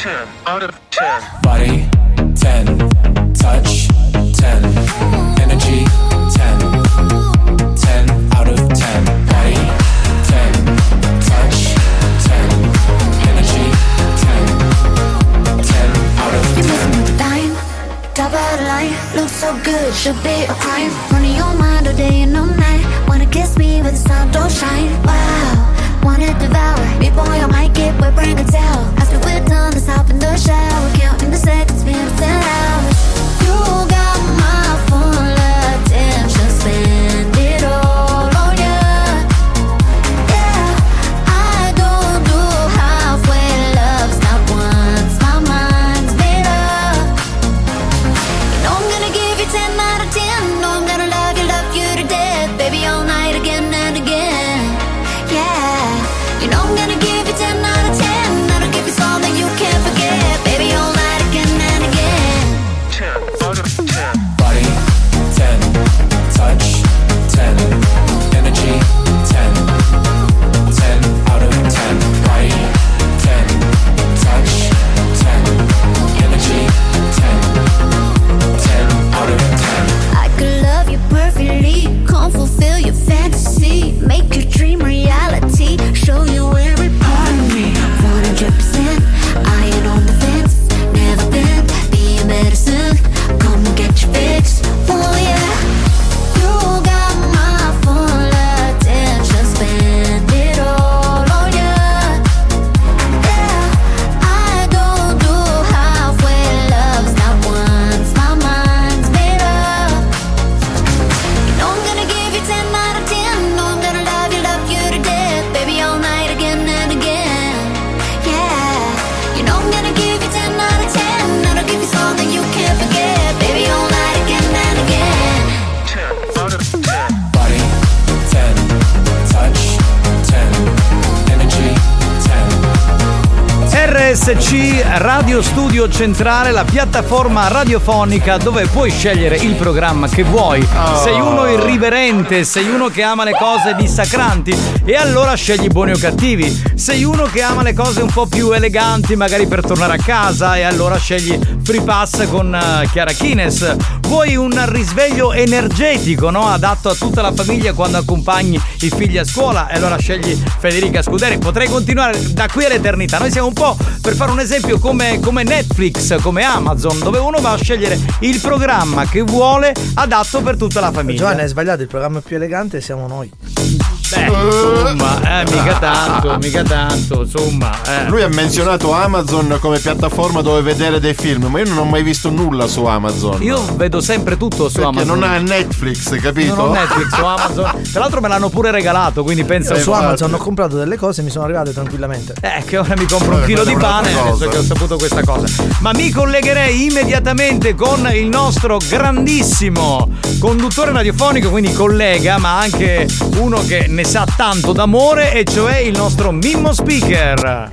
10 out of 10. Body 10. Touch 10. Energy 10. 10 out of 10. Body 10. Touch 10. Energy 10. 10 out of 10. Dime, top of the line, looks so good, should be a crime. Running your mind all day and all night. Wanna kiss me with the sun, don't shine. Wow, wanna devour. Before you might get wet, bring a towel. After we're done, let's hop in the shower. Counting the seconds, been 10 hours. You got RSC Radio Studio Centrale, la piattaforma radiofonica dove puoi scegliere il programma che vuoi. Sei uno irriverente, sei uno che ama le cose dissacranti e allora scegli buoni o cattivi. Sei uno che ama le cose un po' più eleganti, magari per tornare a casa e allora scegli Free Pass con eh, Chiara Kines. Vuoi un risveglio energetico, no? Adatto a tutta la famiglia quando accompagni i figli a scuola e allora scegli Federica Scuderi. Potrei continuare da qui all'eternità. Noi siamo un po', per fare un esempio, come, come Netflix, come Amazon, dove uno va a scegliere il programma che vuole adatto per tutta la famiglia. Giovanni, hai sbagliato, il programma più elegante siamo noi. Beh, insomma, eh, mica tanto, mica tanto, insomma. eh. Lui ha menzionato Amazon come piattaforma dove vedere dei film, ma io non ho mai visto nulla su Amazon. Io vedo sempre tutto su Perché Amazon. non ha Netflix, capito? Non ho Netflix su Amazon. Tra l'altro me l'hanno pure regalato, quindi pensa su Amazon ho comprato delle cose e mi sono arrivate tranquillamente. Eh, che ora mi compro un chilo di pane adesso che ho saputo questa cosa. Ma mi collegherei immediatamente con il nostro grandissimo conduttore radiofonico, quindi collega, ma anche uno che ne sa tanto d'amore, e cioè il nostro Mimmo Speaker.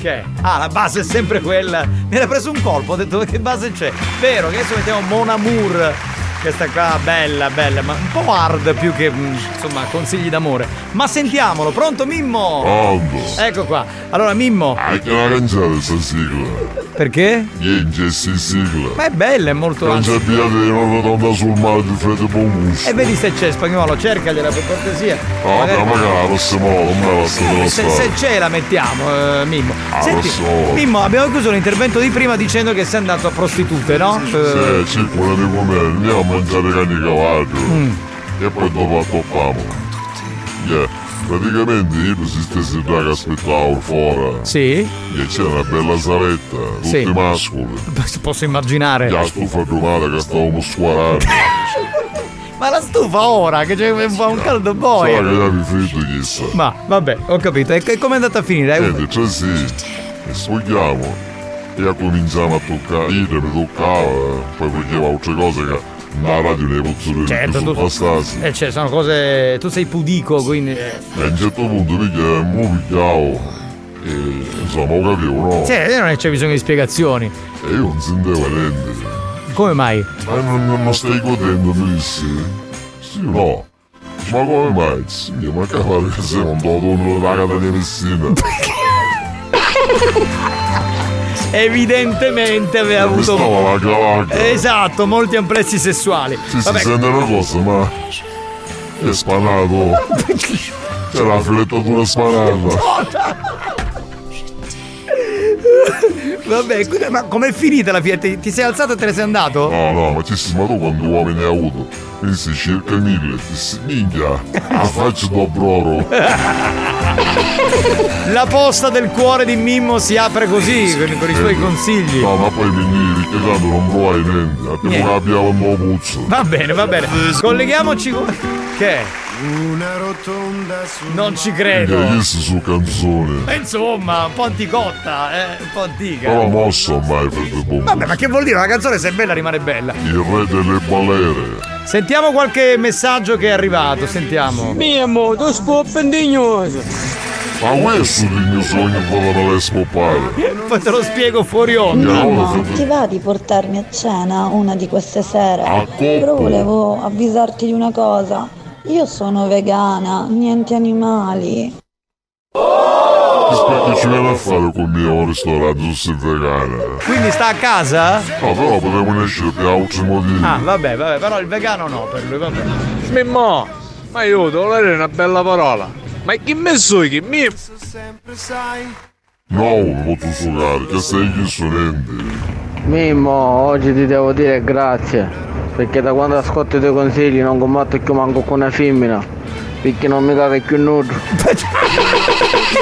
Che è? Ah, la base è sempre quella. Mi era preso un colpo, ho detto che base c'è. Vero, che adesso mettiamo Mon Amour. Questa qua bella, bella, ma un po' hard più che mm, insomma consigli d'amore. Ma sentiamolo, pronto Mimmo? Pronto. Ecco qua. Allora Mimmo, Anche la canzone questa sigla. perché? Niente, si sigla. Ma è bella, è molto Non c'è via di non rotonda sul mare di freddo buon gusto. E vedi se c'è spagnolo, cercagliela per cortesia. Ah, Magari- ma magari la prossima volta non la se, se strada. c'è la mettiamo, eh, Mimmo. Ah, Senti. Mimmo, abbiamo chiuso l'intervento di prima dicendo che sei andato a prostitute, no? Eh, Sì, circola di come andiamo mangiare cani cavallo. Mm. E poi dopo attoppiamo. Yeah. Praticamente io si stessi già che aspettavo fuori. Sì. E c'era una bella saletta, tutti Sì. mascoli. Posso immaginare. La stufa domata che stavamo squarando. Ma la stufa ora, che c'è un caldo boia. che avevi freddo chissà. Ma vabbè, ho capito. E che- com'è andata a finire? Niente, cioè sì. E sfogliamo. E cominciamo a toccare. Io mi toccava, eh, poi faceva altre cose che la radio posso dire Certo, tu- sottostasi. Eh, cioè, sono cose. Tu sei pudico, quindi. eh. E a un certo punto chiede, mo pigliavo. E insomma, lo capivo, no? Sì, non è- c'è bisogno di spiegazioni. E io non sentivo niente. Come mai? Ma non, non, non stai godendo, mi dissi? Sì no? Ma come mai? Sì, ma cavolo che sei un dono della catena Messina. Evidentemente aveva avuto. la. Esatto, molti amplessi sessuali. Sì, si sente una cosa, ma... È spanato. C'è la filettatura spanata. Vabbè, ma com'è finita la Fiat? Ti, ti sei alzato e te ne sei andato? No, no, ma ci si ma tu quando uomini hai avuto? Mi si circa mille, ti si minchia. La faccio d'obroro. La posta del cuore di Mimmo si apre così, con, con i suoi consigli. No, ma poi dici che tanto non provai niente. Abbiamo Niente. cambiato un po' puzza. Va bene, va bene. Colleghiamoci con. Che? È? Non ci credo. Chiesto su canzone. Ma insomma, un po' anticotta, eh, un po' antica. Non l'ho mossa mai per te buon Vabbè, ma che vuol dire? Una canzone se è bella rimane bella. Il re delle balere. Sentiamo qualche messaggio che è arrivato, sentiamo. Mimmo, tu spo pendignoso. Ma questo è il mio sogno quando me l'hai spoppare. Poi te lo spiego fuori onda. Mamma, ti va di portarmi a cena una di queste sere? Però volevo avvisarti di una cosa. Io sono vegana, niente animali. Che ci viene a fare col mio ristorante se sei vegana? Quindi sta a casa? No, però potremmo uscire per altri motivi. Ah, vabbè, vabbè, però il vegano no per lui, vabbè. Mimmo, ma aiuto, lei è una bella parola. Ma chi mi sui chi mi... No, non posso succare, che sei gli studenti. Mimmo, oggi ti devo dire grazie. Perché da quando ascolto i tuoi consigli non combatto più manco con una femmina. Perché non mi caga più nudo.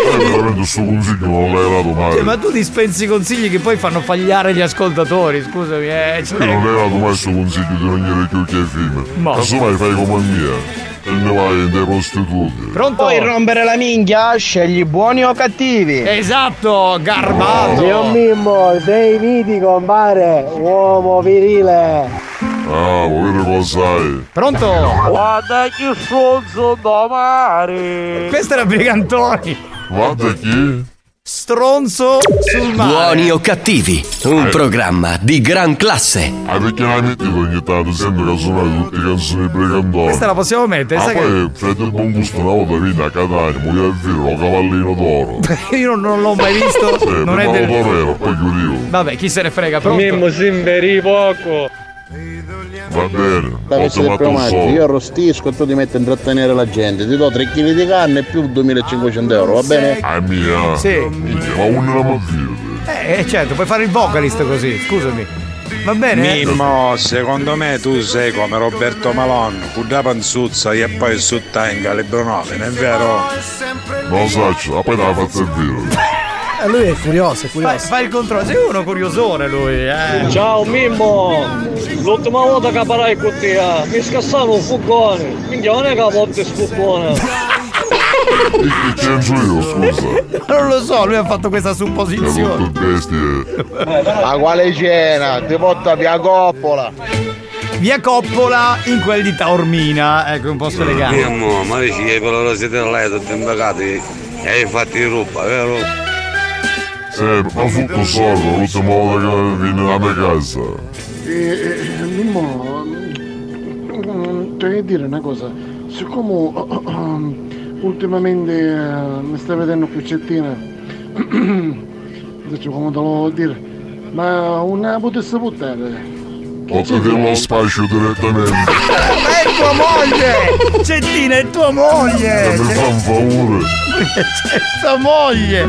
Veramente questo consiglio non l'hai dato mai. Cioè, ma tu dispensi consigli che poi fanno fagliare gli ascoltatori, scusami, eh. Io non hai dato mai questo consiglio di non gli chiocchi ai film. Ma- Casomai fai come mia. E ne vai in dei prostituti. Pronto? Puoi rompere la minchia, scegli buoni o cattivi. Esatto, garbato. Zio Mimmo, sei mitico, compare, uomo virile. Ah, vuoi vedere cosa hai? Pronto? Guarda che stronzo da mare. Questo era Brigantoni. Guarda chi? Stronzo sul mare. Buoni o cattivi, un programma di gran classe. Ah, perché l'hai mettito ogni tanto? Sento che suonare tutte canzoni brigandoni. Questa la possiamo mettere, Ah, sai che. poi Freddo il buon gusto una volta viene a Catania, moglie del vero, cavallino d'oro. Io non, l'ho mai visto. Sì, non è del. poi chiudivo. Vabbè, chi se ne frega, pronto? Mimmo, si inveri poco. Va bene, il promatti, io arrostisco e tu ti metti a intrattenere la gente. Ti do 3 kg di carne e più 2500 euro, va bene? Ah, mia. Sì. Minchia, ma uno la mafia. Eh, certo, puoi fare il vocalist così, scusami. Va bene? Mimmo, secondo me tu sei come Roberto Malone, con la panzuzza e poi su tanga le bronove, non è vero? Non lo so, ma poi te la faccio vero. Eh, lui è curioso, è Fai, curioso. fai il controllo, sei uno curiosone lui, eh. Ciao Mimmo, l'ultima volta che parai con te eh, mi scassavo un furgone, quindi non è che a volte sfuggone. Che c'entro io, scusa? Non lo so, lui ha fatto questa Che supposizione. tutto bestie. Ma quale cena? Ti porta via coppola. Via Coppola in quel di Taormina, ecco un posto elegante. Mimmo, ma dici che per la siete là tutti imbagati e hai fatto di ruba, vero? Sì, ma fu con soldo, l'ultima volta che vieni nella mia casa. Mimmo, potrei dire una cosa, siccome ultimamente eh, mi sta vedendo più cettina, adesso come te lo dire, ma una potesse buttare? Potete lo spazio direttamente. Ma è tua moglie! Cettina, è tua moglie! Mi fa un favore. C'è tua moglie!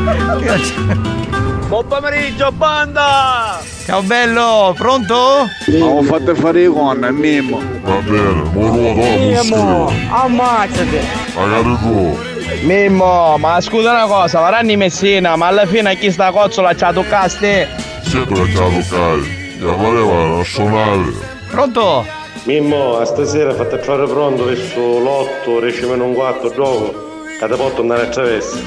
Buon pomeriggio, banda! Ciao bello, pronto? Ho fatto fare i con, Mimmo. Va bene, moro Mimmo, da ammazzati. Magari tu. Mimmo, ma scusa una cosa, Varanni Messina, ma alla fine chi sta cozzola c'ha toccaste? Siete la toccare. Ya voleva a suonare. Pronto? Mimmo, a stasera fate fare pronto verso l'8, riesci meno un quarto dopo, che te porto andare attraverso.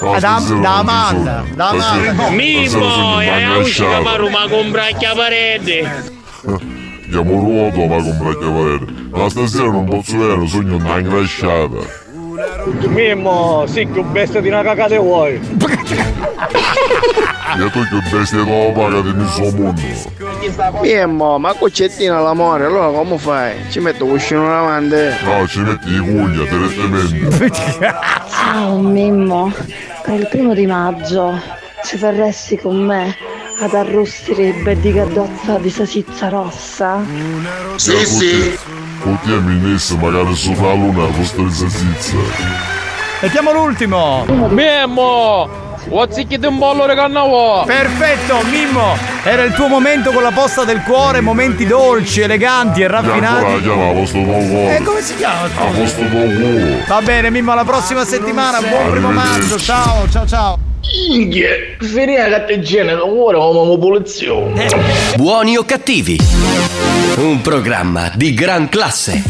Ah, da, da Amanda, da Amanda. Mimmo, è uscita ma compra a parete! Chiamo ruoto ma con braccia parere. Ma stasera non posso vedere, sogno una ingrasciata. Mimmo, sì, più bestia di una cacata vuoi. Io tu che bestia non pagate in suo mondo. Mimmo, ma cocettina l'amore, allora come fai? Ci metto cuscino davanti? No, ci metti i cugna direttamente. Ciao Mimmo, per il primo di maggio ci verresti con me ad arrostire il bel di caddozza di salsiccia rossa? Sì, sì. Pottiamo in esso magari sopra la luna con stessa zizza. Mettiamo l'ultimo! Mimmo! Ozzicchi di un bollo di cannavo! Perfetto, Mimmo! Era il tuo momento con la posta del cuore, momenti dolci, eleganti e raffinati. E come si chiama? A posto tuo cuore. Va bene, Mimmo, alla prossima settimana. Buon primo maggio. Ciao, ciao, ciao. Inghie, finire che te genere, ora come pulizio. Buoni o cattivi? Un programma di gran classe.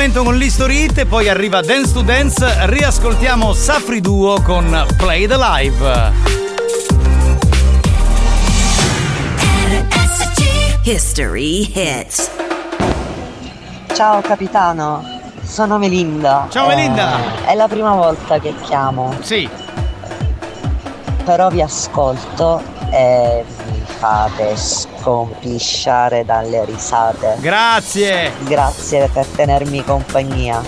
Appuntamento con l'History Hit e poi arriva Dance to Dance. Riascoltiamo Safri Duo con Play the Live. History Hits. Ciao capitano, sono Melinda. Ciao, Melinda. Eh, È la prima volta che chiamo. Sì. Però vi ascolto e fate scompisciare dalle risate. Grazie. Grazie per tenermi compagnia.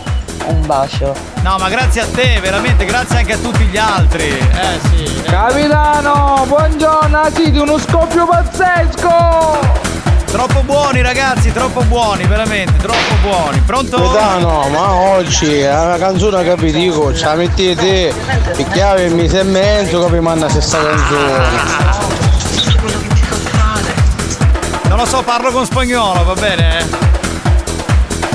Un bacio. No, ma grazie a te, veramente, grazie anche a tutti gli altri. Eh sì. Capitano, buongiorno, siete uno scoppio pazzesco! Troppo buoni ragazzi, troppo buoni, veramente, troppo buoni. Pronto? Capitano, ma oggi è una canzone che vi dico, ce la mettete e chiave mese e mezzo che vi manda questa canzone. Lo so, parlo con spagnolo, va bene?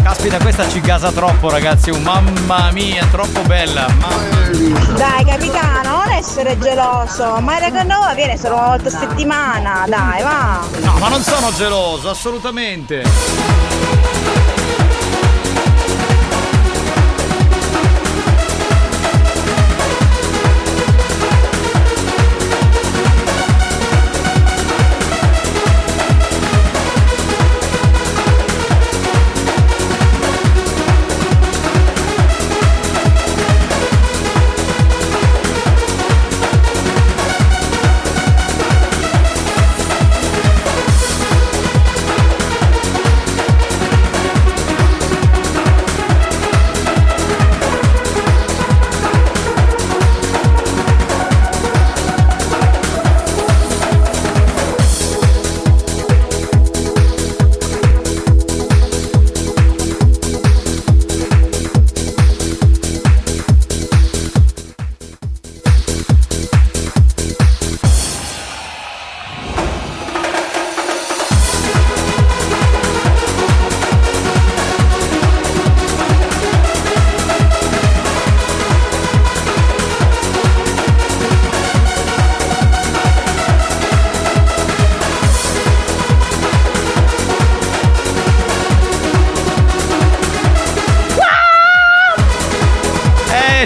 Caspita, questa ci gasa troppo, ragazzi. Oh, mamma mia, troppo bella. Mamma Dai capitano, non essere geloso, ma il nuova viene solo una volta a settimana, dai va! No, ma non sono geloso, assolutamente.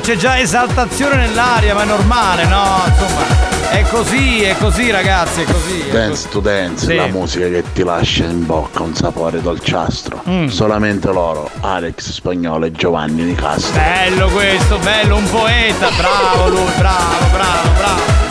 C'è già esaltazione nell'aria, ma è normale, no? Insomma, è così, è così, ragazzi, è così. è Dance to Dance, Sì. la musica che ti lascia in bocca un sapore dolciastro. Mm. Solamente loro, Alex Spagnolo e Giovanni Di Castro. Bello questo, bello, un poeta, bravo lui, bravo, bravo, bravo.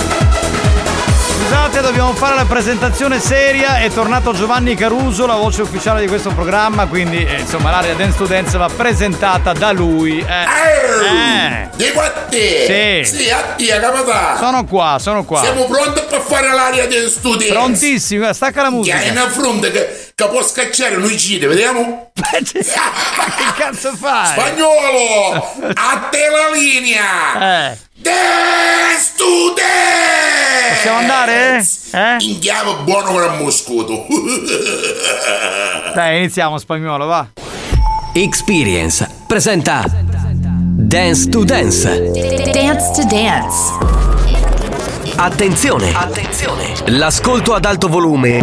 Scusate, dobbiamo fare la presentazione seria. È tornato Giovanni Caruso, la voce ufficiale di questo programma. Quindi, eh, insomma, l'area Dance to Dance va presentata da lui. Eh, eh. Di quattè? Sì. Sì, a te, capitano. Sono qua, sono qua. Siamo pronti per fare l'aria del studio. Prontissimi, guarda, stacca la musica. Che hai una fronte che, che può scacciare noi giri, vediamo? che cazzo fai? Spagnolo! A te la linea! Eh. Dance to dance! Possiamo andare? Eh? Indiamo buono come un moscuto. Dai, iniziamo spagnolo, va. Experience presenta Dance to Dance. Dance to Dance. Attenzione! Attenzione! L'ascolto ad alto volume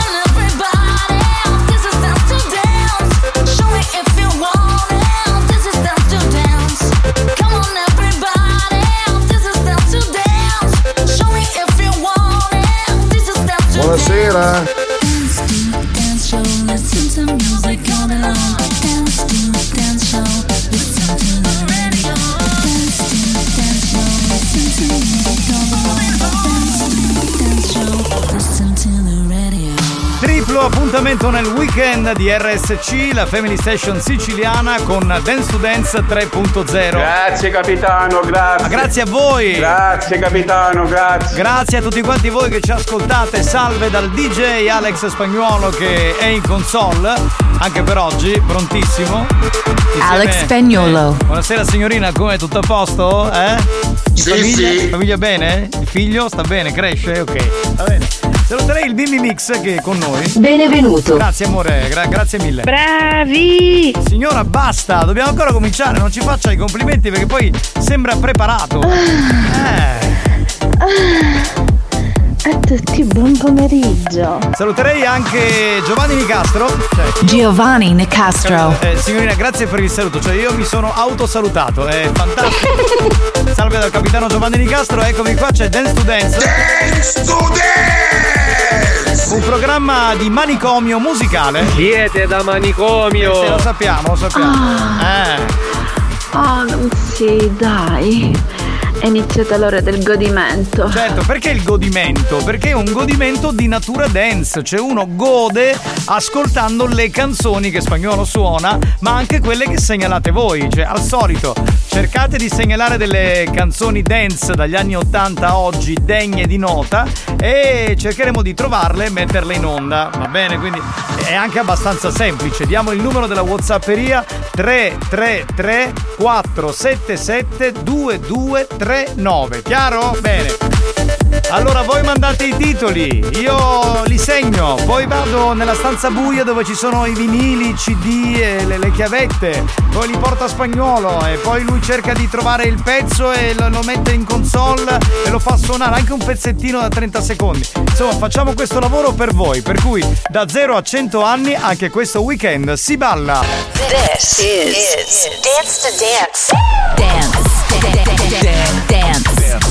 Buonasera. Appuntamento nel weekend di RSC, la Family Station siciliana con Dance to Dance 3.0. Grazie capitano, grazie. Ma grazie a voi. Grazie capitano, grazie. Grazie a tutti quanti voi che ci ascoltate. Salve dal DJ Alex Spagnuolo che è in console anche per oggi, prontissimo. Insieme- Alex Spagnuolo. Eh, Buonasera signorina, come tutto a posto? Eh? In Sì, famiglia? sì. Famiglia bene? Il figlio sta bene, cresce? Ok, va bene. Saluterei il Bimbi Mix che è con noi. Benvenuto. Grazie amore, gra- grazie mille. Bravi! Signora, basta, dobbiamo ancora cominciare, non ci faccia i complimenti perché poi sembra preparato. A tutti buon pomeriggio. Saluterei anche Giovanni Nicastro. Cioè, Giovanni Nicastro. eh, signorina, grazie per il saluto. Cioè, io mi sono autosalutato. È fantastico. Salve dal capitano Giovanni Nicastro, eccomi qua, c'è Dance to Dance. Dance to Dance! Un programma di manicomio musicale. Siete da manicomio. Sì, lo sappiamo, lo sappiamo. Eh. Oh, non sì, dai. È iniziata l'ora del godimento. Certo, perché il godimento? Perché è un godimento di natura dance, cioè uno gode ascoltando le canzoni che spagnolo suona, ma anche quelle che segnalate voi, cioè al solito cercate di segnalare delle canzoni dance dagli anni 80 a oggi degne di nota e cercheremo di trovarle e metterle in onda, va bene? Quindi è anche abbastanza semplice, diamo il numero della Whatsapperia 333 477 2239, chiaro? Bene. Allora voi mandate i titoli, io li segno, poi vado nella stanza buia dove ci sono i vinili, i CD e le, le chiavette, poi li porta a spagnolo e poi lui cerca di trovare il pezzo e lo, lo mette in console e lo fa suonare anche un pezzettino da 30 secondi. Insomma, facciamo questo lavoro per voi, per cui da 0 a 100 anni anche questo weekend si balla. This is, Dance to Dance. Dance. Dance. Dance. Dance.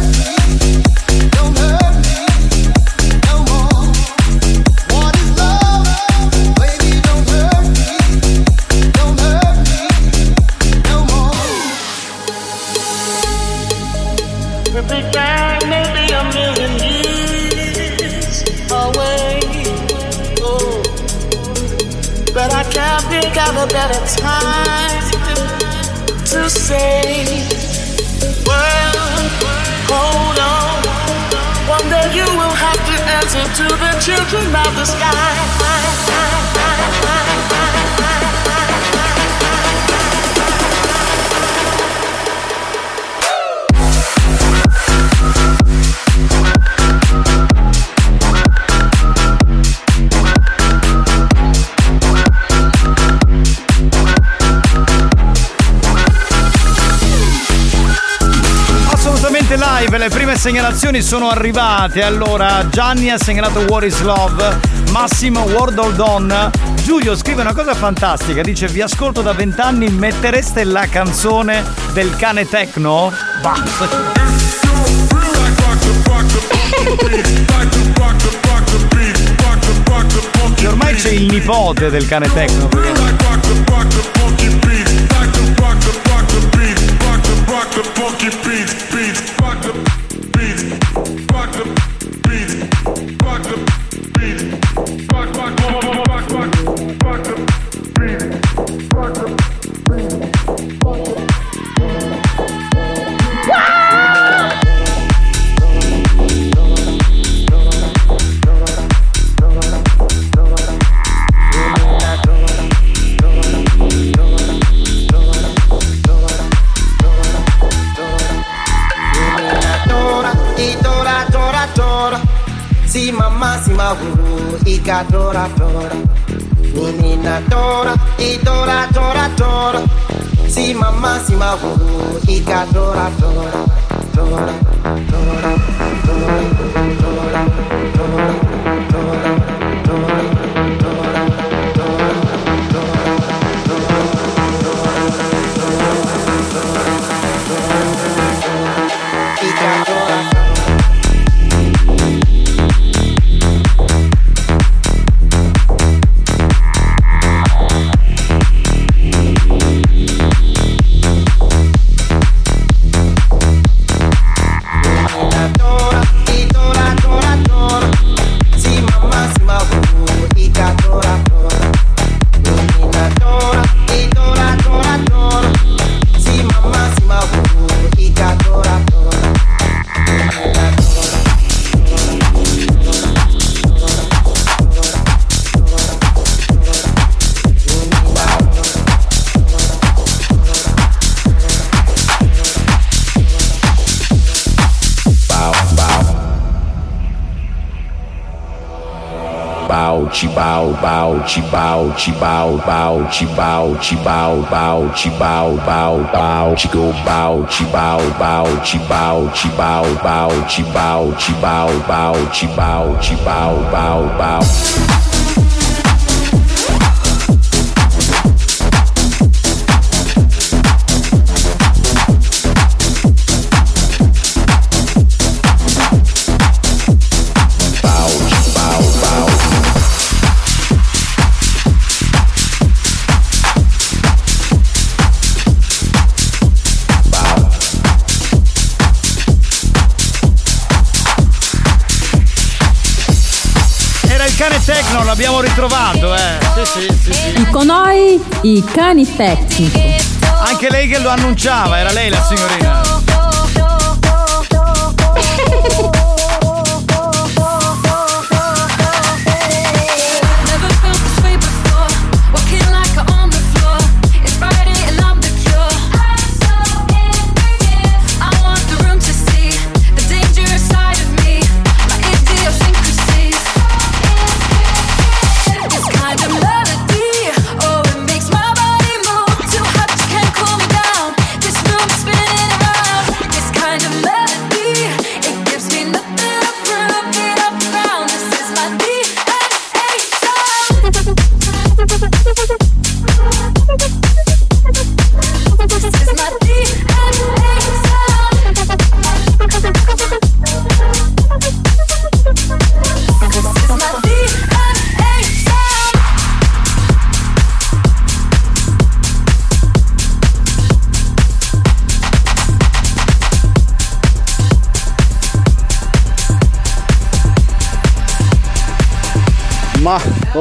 a better time to say, well, hold on. One day you will have to answer to the children of the sky. Segnalazioni sono arrivate. Allora, Gianni ha segnalato What is Love, Massimo World Hold On. Giulio scrive una cosa fantastica, dice vi ascolto da vent'anni, mettereste la canzone del cane techno? Bah. Ormai c'è il nipote del cane techno. perché- y 4. Bow, bow, chi bow, chi bow, bow, chi bow, chi bow, bow, chi bow, bow, bow, chi go bow, chi bow, bow, chi bow, chi bow, bow, chi bow, chi bow, bow, chi bow, chi bow, bow, bow. L'abbiamo ritrovato, eh. Sì, sì, sì, sì. Con noi i cani tecnici. Anche lei che lo annunciava, era lei la signorina.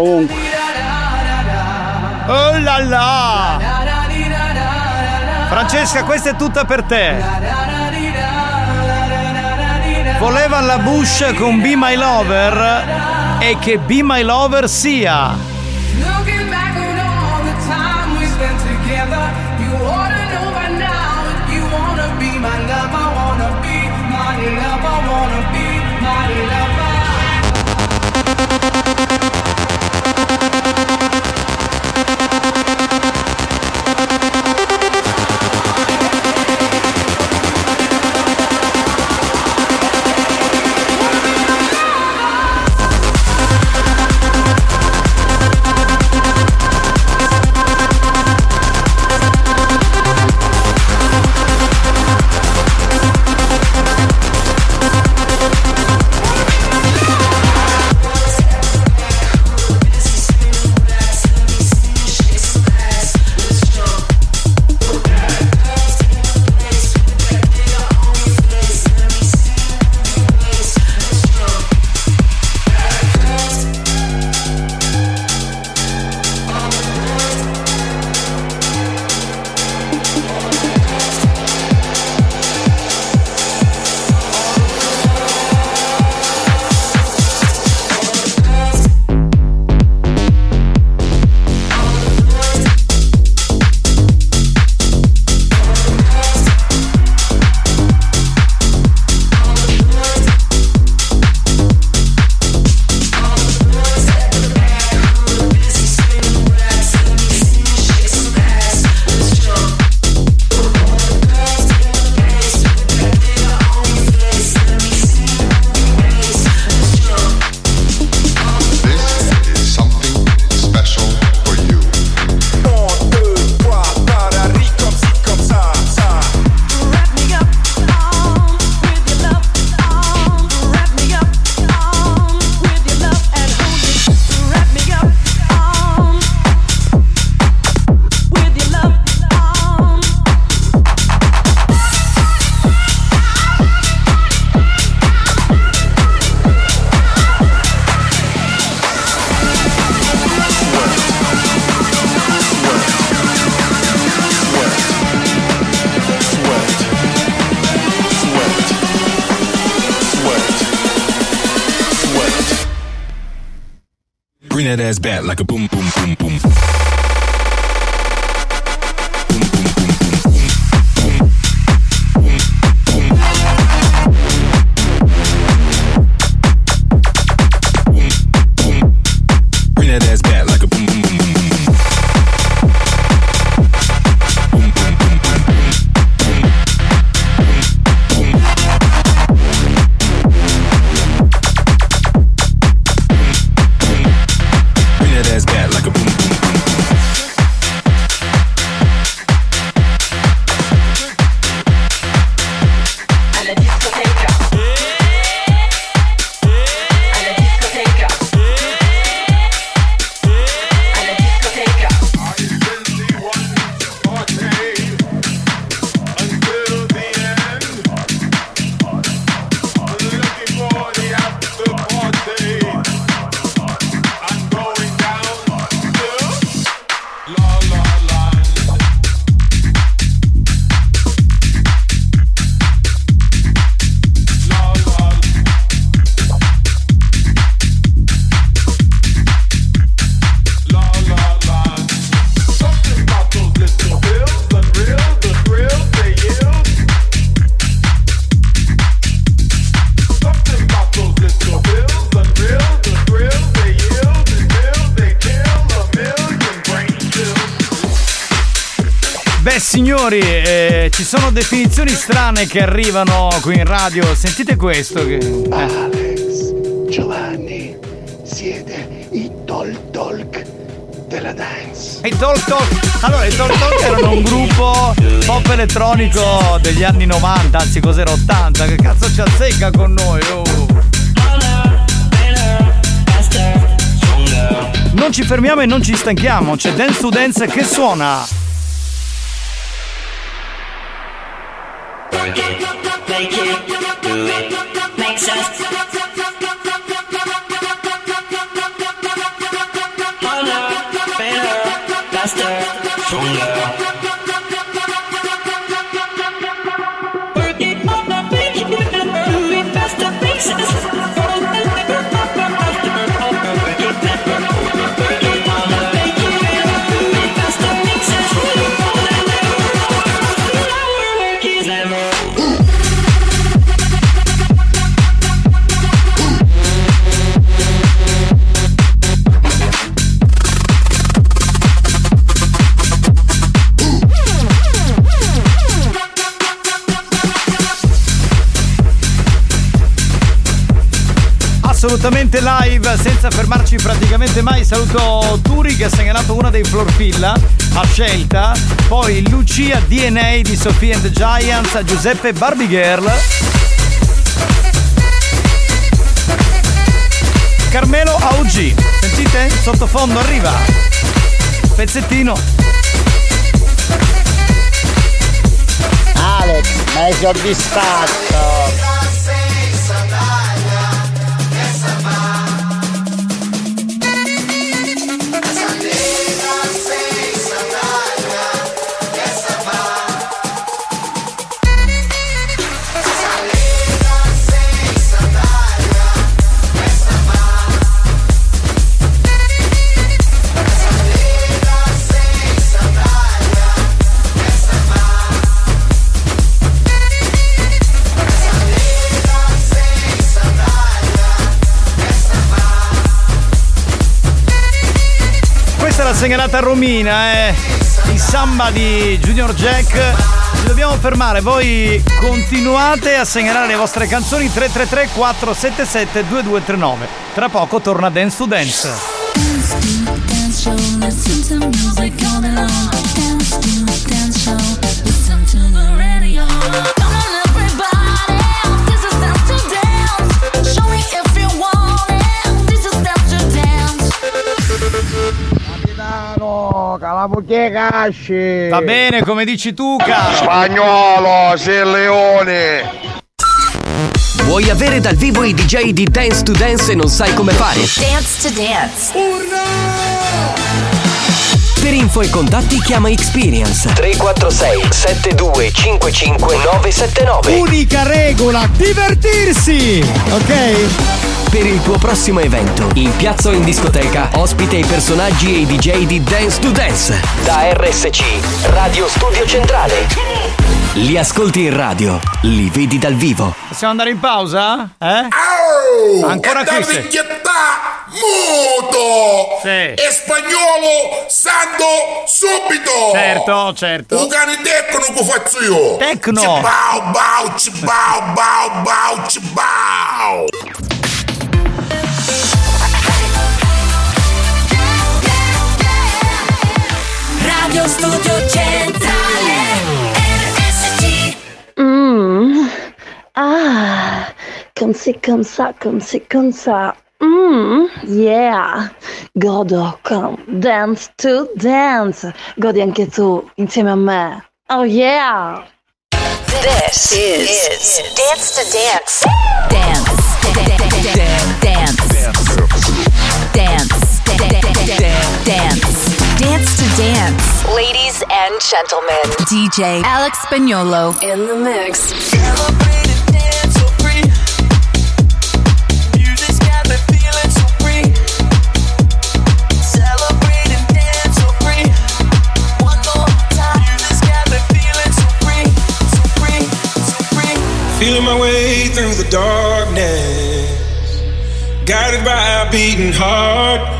Ma comunque Oh là là! Francesca, questa è tutta per te. Voleva la Bush con Be My Lover e che Be My Lover sia. Signori, eh, ci sono definizioni strane che arrivano qui in radio. Sentite questo. Che... Alex, Giovanni, siete i Tol Talk della dance. I Talk Talk. Allora, i Talk Talk erano un gruppo pop elettronico degli anni 90, anzi cos'era 80. Che cazzo ci azzecca con noi? oh. Non ci fermiamo e non ci stanchiamo. C'è Dance to Dance che suona. Make it, do it, makes sense. Harder, better, Assolutamente Saluto Turi che ha segnalato una dei Florfilla a scelta. Poi Lucia DNA di Sophie and the Giants, a Giuseppe Barbie Girl. Carmelo AUG. Sentite? Sottofondo arriva. Pezzettino. Alex, ma hai soddisfatto? È segnalata a Romina, eh. Il samba di Junior Jack. Ci dobbiamo fermare, voi continuate a segnalare le vostre canzoni 333 477 2239. Tra poco torna Dance to Dance. Capitano, calapucchie casci! Va bene, come dici tu, caro. Spagnolo, sei il leone! Vuoi avere dal vivo i DJ di Dance to Dance e non sai come fare? Dance to Dance. Per info e contatti chiama Experience 346 7255 979 Unica regola, divertirsi! Ok? Per il tuo prossimo evento, in piazza o in discoteca, ospite i personaggi e i DJ di Dance to Dance. Da RSC, Radio Studio Centrale. Li ascolti in radio, li vedi dal vivo. Possiamo andare in pausa? Eh? Ancora qui. sì. Muto! Sì. E spagnolo sando subito! Certo, certo. Un cane tecno che faccio io! Tecno. Cibau, bau, cibau, bau, bau, cibau! Radio Studio Centrale RSC Mm. Ah, comme c'est comme ça, comme c'est comme ça. Mm. Yeah, godo con Dance to Dance. Godi anche tu insieme a me. Oh yeah. This is, Dance to Dance. Dance. Dance. Dance. Dance. Dance Dance to dance. Ladies and gentlemen, DJ Alex Spagnolo in the mix. So free. Music's got me feeling so free. So free. One more time. Got me feeling so free, so free, so free. Feeling my way through the darkness, guided by a beating heart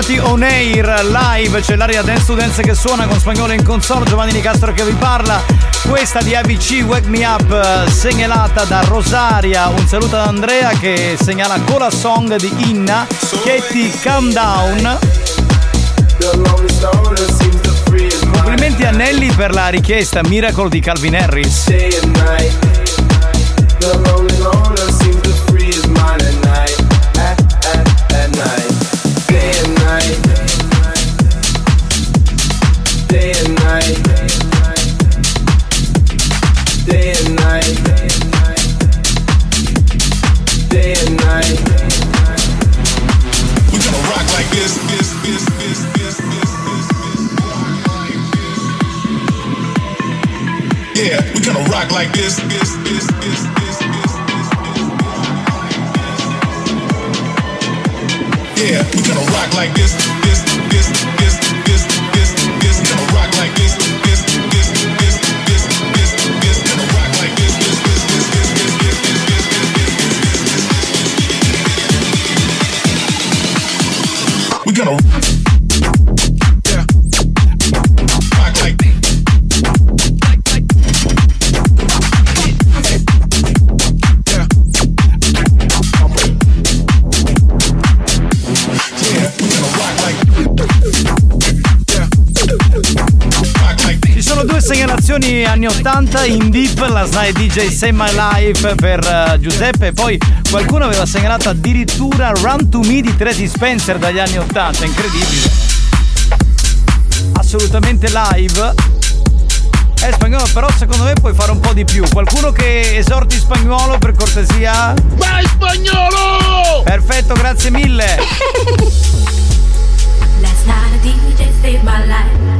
tornati on air live, c'è l'area Dance Dance che suona con spagnolo in console, Giovanni Nicastro che vi parla. Questa di ABC Wake Me Up eh, segnalata da Rosaria. Un saluto ad Andrea che segnala Cola Song di Inna, Katie Calm Down. Complimenti a Nelly per la richiesta Miracle di Calvin Harris. Gonna rock like this, this, this, this, this, this. Yeah, we gonna rock like this, this, this, this, this, segnalazioni anni 80 in deep, la SNAI DJ Save My Life per eh, Giuseppe e poi qualcuno aveva segnalato addirittura Run to Me di Tracy Spencer dagli anni 80, incredibile. Assolutamente live. Eh spagnolo, però secondo me puoi fare un po' di più. Qualcuno che esorti spagnolo per cortesia? Vai spagnolo! Perfetto, grazie mille. Last night a DJ saved my life.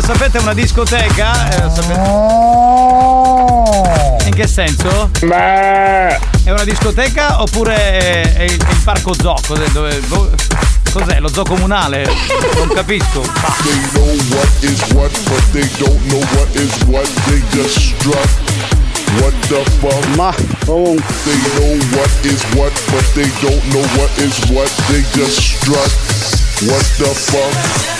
come sapete, è una discoteca. eh, sapete- In che senso? È una discoteca oppure è, è il, è il parco zoo? Cos'è, dove- dove- cos'è? Lo zoo comunale? Non capisco. They know what is what, but they don't know what is what. They just strut. What the fuck? Ma They know what is what, but they don't know what is what. They just strut. What the fuck?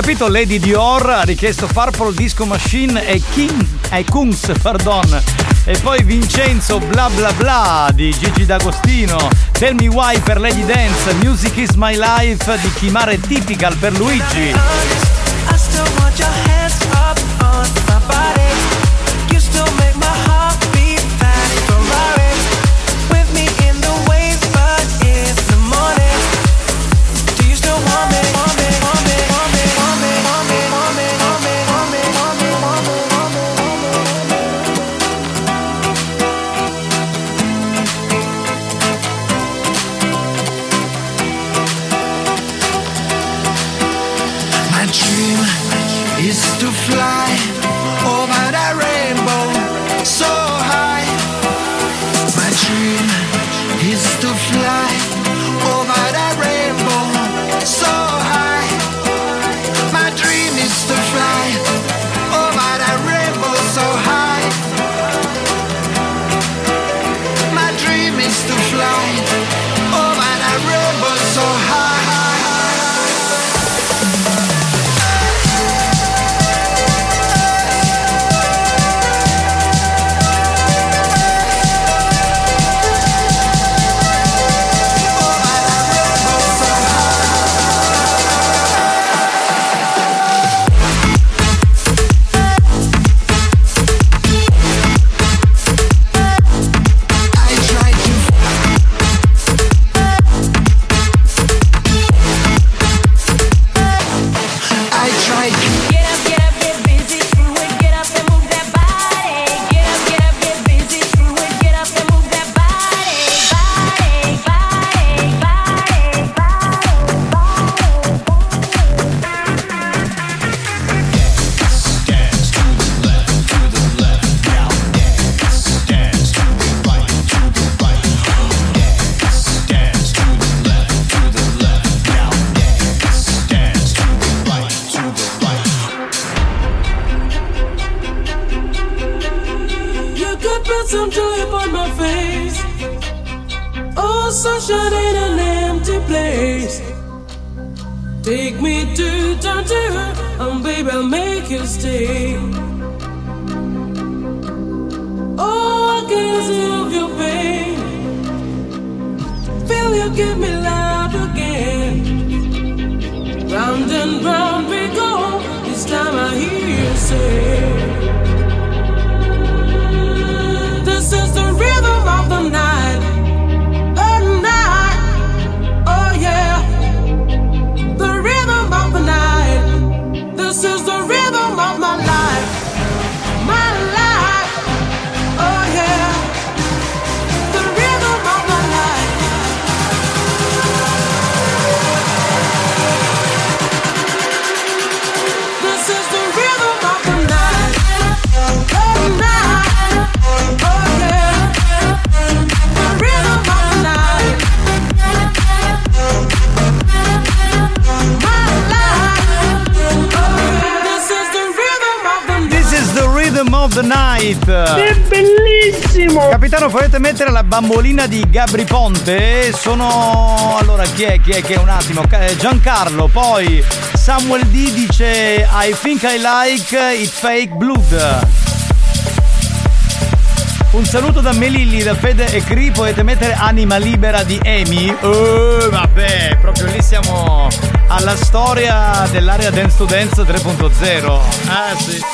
capito, Lady Dior ha richiesto Purple Disco Machine e, King, e Kungs, pardon. E poi Vincenzo bla bla bla di Gigi D'Agostino. Tell me why per Lady Dance. Music is my life di Kimare Typical per Luigi. volete mettere la bambolina di Gabri Ponte? Sono. Allora, chi è? Chi è? Chi è? Un attimo. Eh, Giancarlo, poi Samuel D dice I think I like it fake blood. Un saluto da Melilli, da Fede e Cri, potete mettere Anima Libera di Amy. Oh, eh, vabbè, proprio lì siamo alla storia dell'area Dance to Dance 3.0. Ah sì.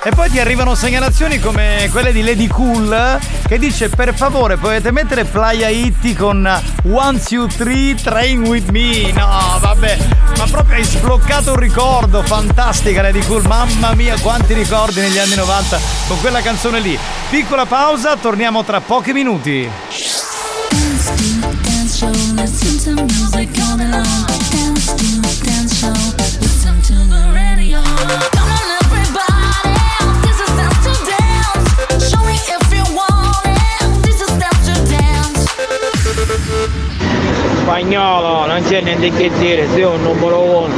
E poi ti arrivano segnalazioni come quelle di Lady Cool che dice per favore potete mettere Playa Itti con One, Two, Three, Train With Me. No, vabbè, ma proprio hai sbloccato un ricordo, fantastica Lady Cool, mamma mia quanti ricordi negli anni 90 con quella canzone lì. Piccola pausa, torniamo tra pochi minuti. Dance. Dance to dance show. Spagnolo, non c'è niente che dire, sei un numero uno.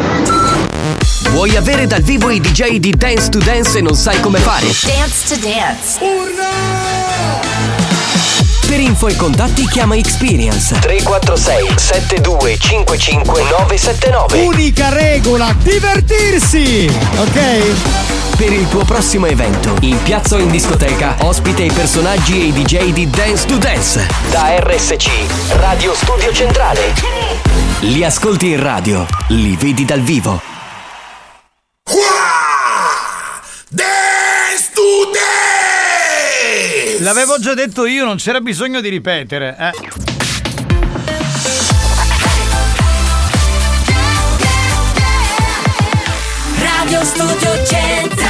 Vuoi avere dal vivo i DJ di Dance to Dance e non sai come fare? Dance to Dance. Per info e contatti chiama Experience 346 7255 979 Unica regola, divertirsi! Ok? Per il tuo prossimo evento, in piazza o in discoteca, ospite i personaggi e i DJ di Dance to Dance. Da RSC, Radio Studio Centrale. Li ascolti in radio, li vedi dal vivo. Dance to Dance! L'avevo già detto io, non c'era bisogno di ripetere. Eh. Radio Studio Centrale.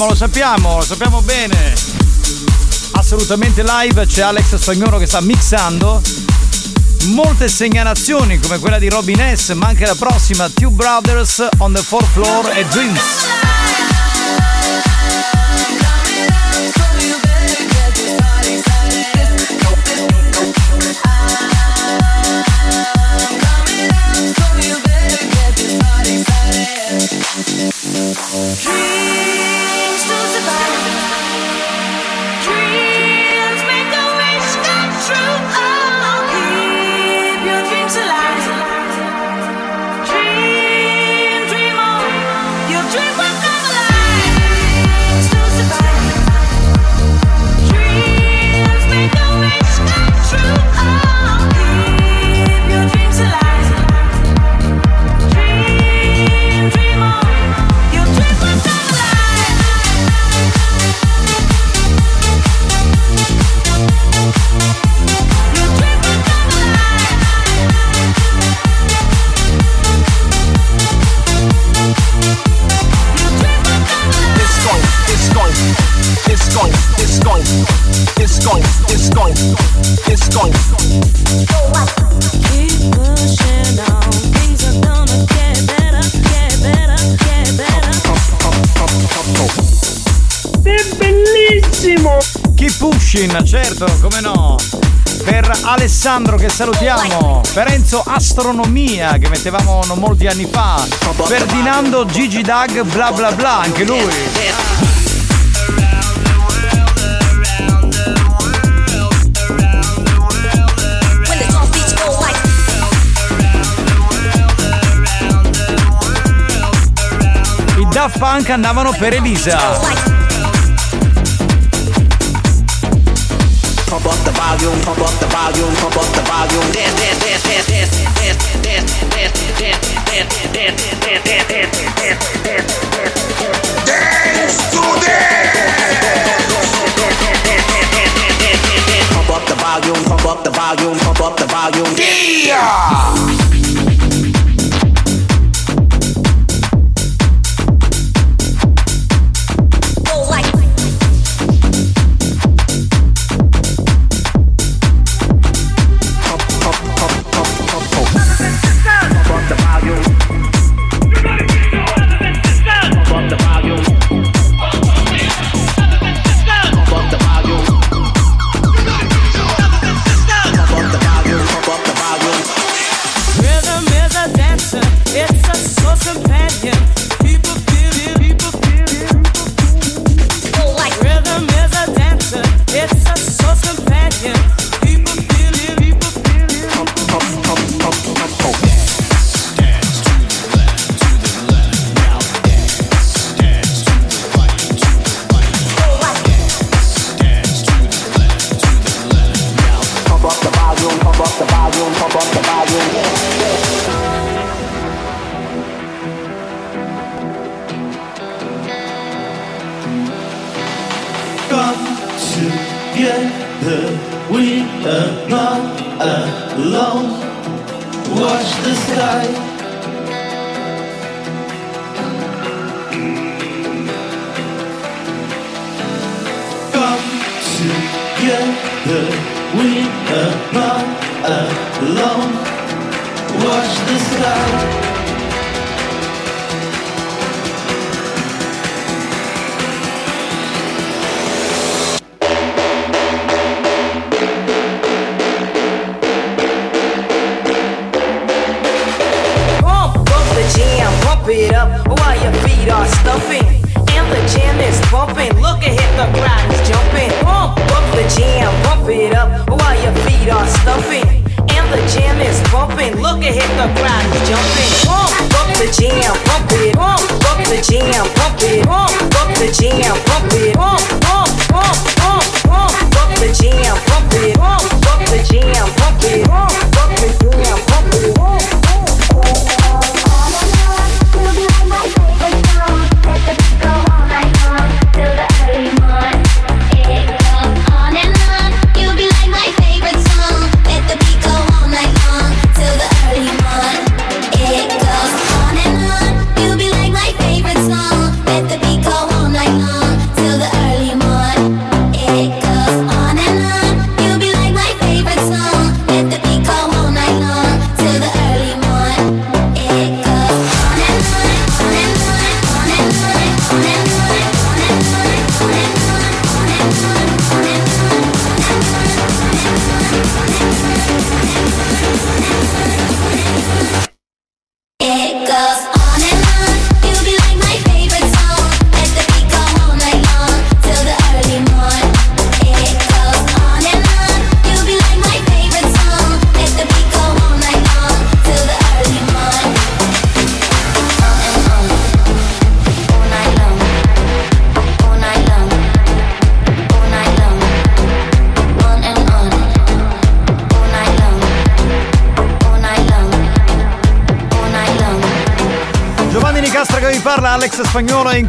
Sappiamo, lo sappiamo, lo sappiamo bene. Assolutamente live, c'è Alex Spagnolo che sta mixando. Molte segnalazioni come quella di Robin S, ma anche la prossima Two Brothers on the Fourth Floor e Dreams. Revolution, certo, come no. Per Alessandro che salutiamo, per Enzo Astronomia che mettevamo non molti anni fa, Ferdinando Gigi Dag bla bla bla, anche lui. I Daft Punk andavano per Elisa. Volume, pump up the volume, pump up the volume. Dance, dance, dance, dance, dance, dance, dance, dance, dance, dance, dance, dance, dance, dance, dance, dance, dance dance to Pump up the volume, pump up the volume, pump up the volume. Yeah.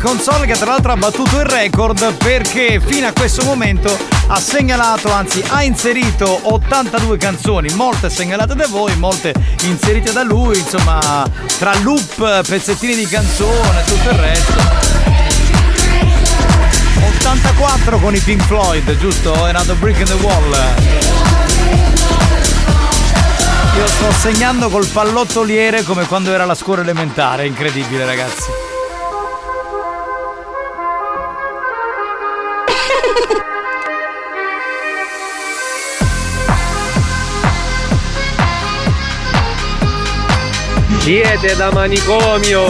Console che tra l'altro ha battuto il record perché fino a questo momento ha segnalato, anzi ha inserito 82 canzoni, molte segnalate da voi, molte inserite da lui, insomma tra loop, pezzettini di canzone e tutto il resto. 84 con i Pink Floyd, giusto? Another Brick in the Wall. Io sto segnando col pallottoliere come quando era la scuola elementare, incredibile ragazzi. Siete da manicomio!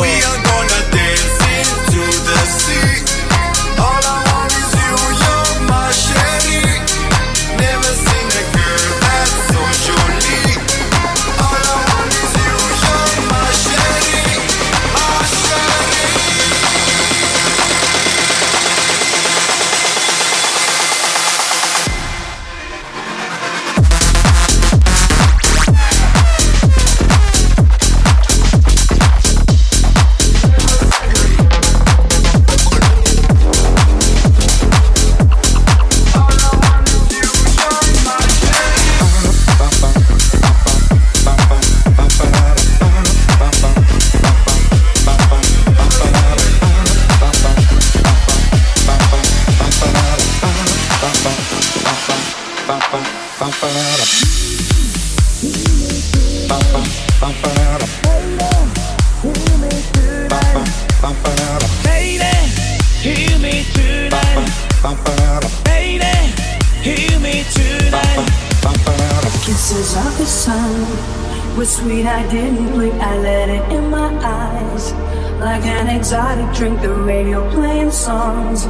Drink, the radio playing songs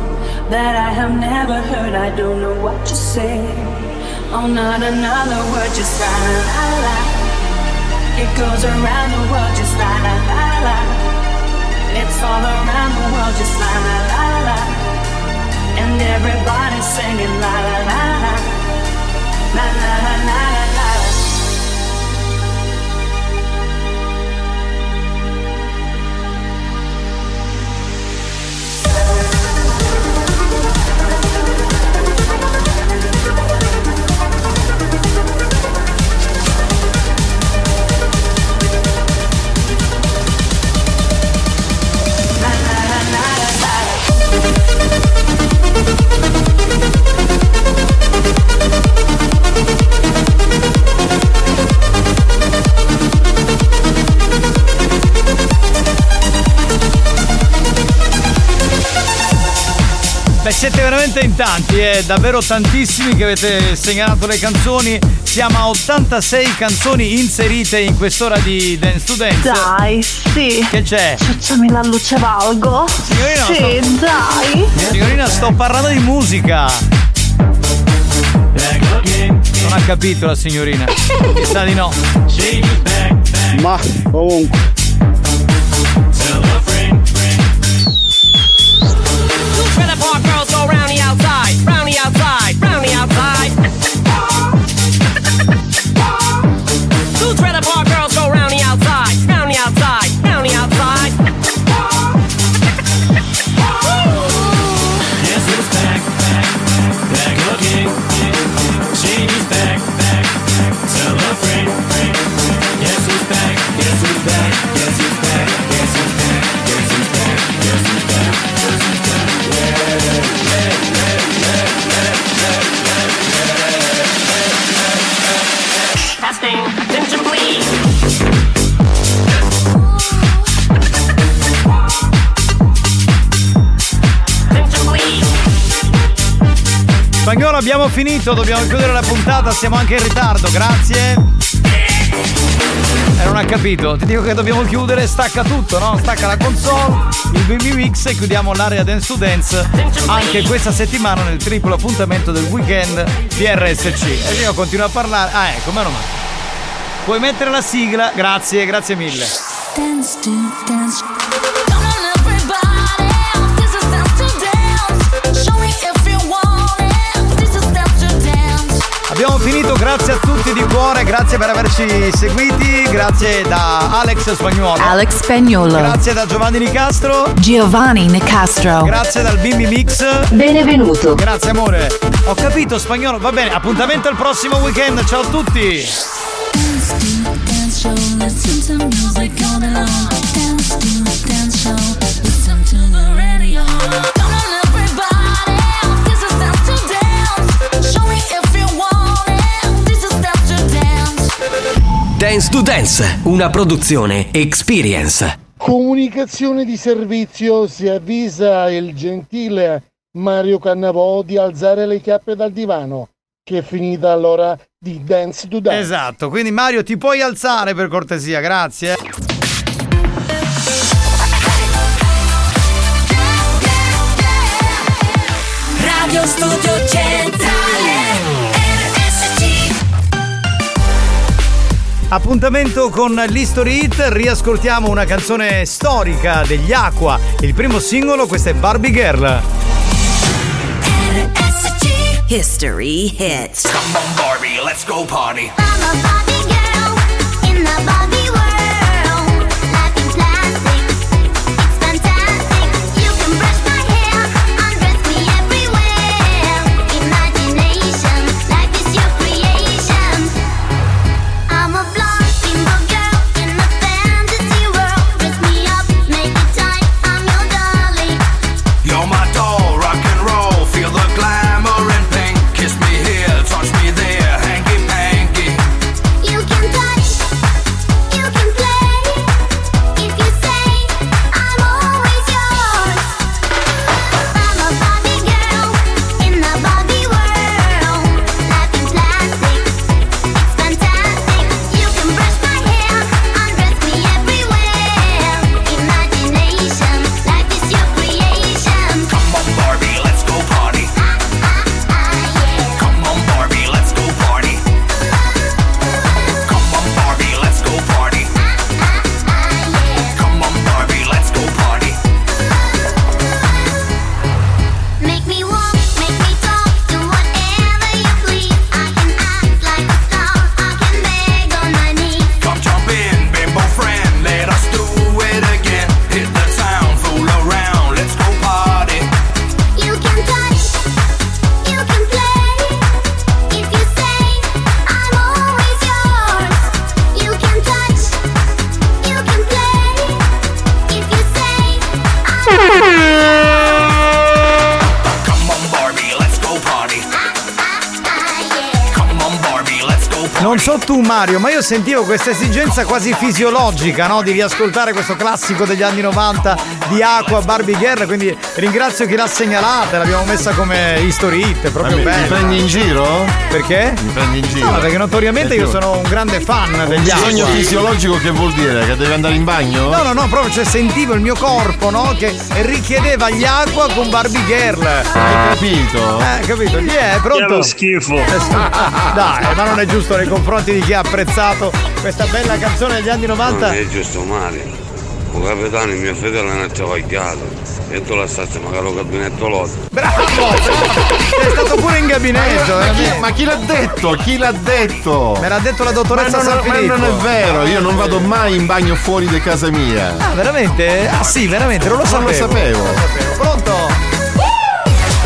that I have never heard. I don't know what to say. Oh, not another word, just la la la. It goes around the world, just la la la la. It's all around the world, just la la la la. And everybody's singing la la la la. La la la la siete veramente in tanti, eh, davvero tantissimi che avete segnalato le canzoni. Siamo a 86 canzoni inserite in quest'ora di Dance to Dance. Dai, sì. Che c'è? Ciucciami la luce valgo. Signorina, sì, sto- dai. Signorina, sto parlando di musica. Non ha capito la signorina. Sa di no. Ma comunque. Finito, dobbiamo chiudere la puntata, siamo anche in ritardo, grazie. E non ha capito, ti dico che dobbiamo chiudere, stacca tutto, no? Stacca la console, il BB Mix e chiudiamo l'area Dance to Dance anche questa settimana nel triplo appuntamento del weekend di RSC. E io continuo a parlare. Ah, ecco, meno male. Puoi mettere la sigla, grazie, grazie mille. Dance to dance. Finito, grazie a tutti di cuore, grazie per averci seguiti, grazie da Alex Spagnuolo. Alex Spagnolo. Grazie da Giovanni Nicastro. Giovanni Nicastro. Grazie dal Bimbi Mix. Benvenuto. Grazie amore. Ho capito spagnolo, va bene, appuntamento al prossimo weekend, ciao a tutti. Dance to Dance, una produzione Experience. Comunicazione di servizio si avvisa il gentile Mario Cannavò di alzare le chiappe dal divano, che è finita l'ora di Dance to Dance. Esatto, quindi Mario ti puoi alzare per cortesia, grazie. Radio Studio C'è Appuntamento con l'History Hit, riascoltiamo una canzone storica degli Aqua. Il primo singolo, questa è Barbie Girl. History Hits Come on, Barbie, let's go party. So tu Mario, ma io sentivo questa esigenza quasi fisiologica, no? Di riascoltare questo classico degli anni 90 di Aqua Barbie Girl, quindi ringrazio chi l'ha segnalata, l'abbiamo messa come history hit, proprio Ma mi- bella. mi prendi in giro? Perché? Mi prendi in giro? No, perché notoriamente io sono un grande fan degli bisogno Aqua. fisiologico che vuol dire? Che devi andare in bagno? No, no, no, proprio cioè, sentivo il mio corpo, no? Che richiedeva gli acqua con Barbie Girl. Hai capito? Eh, capito? Chi è? Pronto? Che è lo schifo. Dai, ma non è giusto nei confronti di chi ha apprezzato questa bella canzone degli anni 90. Non è giusto Mario. Un capitano mio fedele non è travagliato. E tu la stazza magari al gabinetto lotto. Bravo, Sei stato pure in gabinetto. Ma chi, veramente. ma chi l'ha detto? Chi l'ha detto? Me l'ha detto la dottoressa ma non, San ma non è vero, io non vado mai in bagno fuori di casa mia. Ah, veramente? Ah sì, veramente, non lo Non lo sapevo. sapevo. Pronto?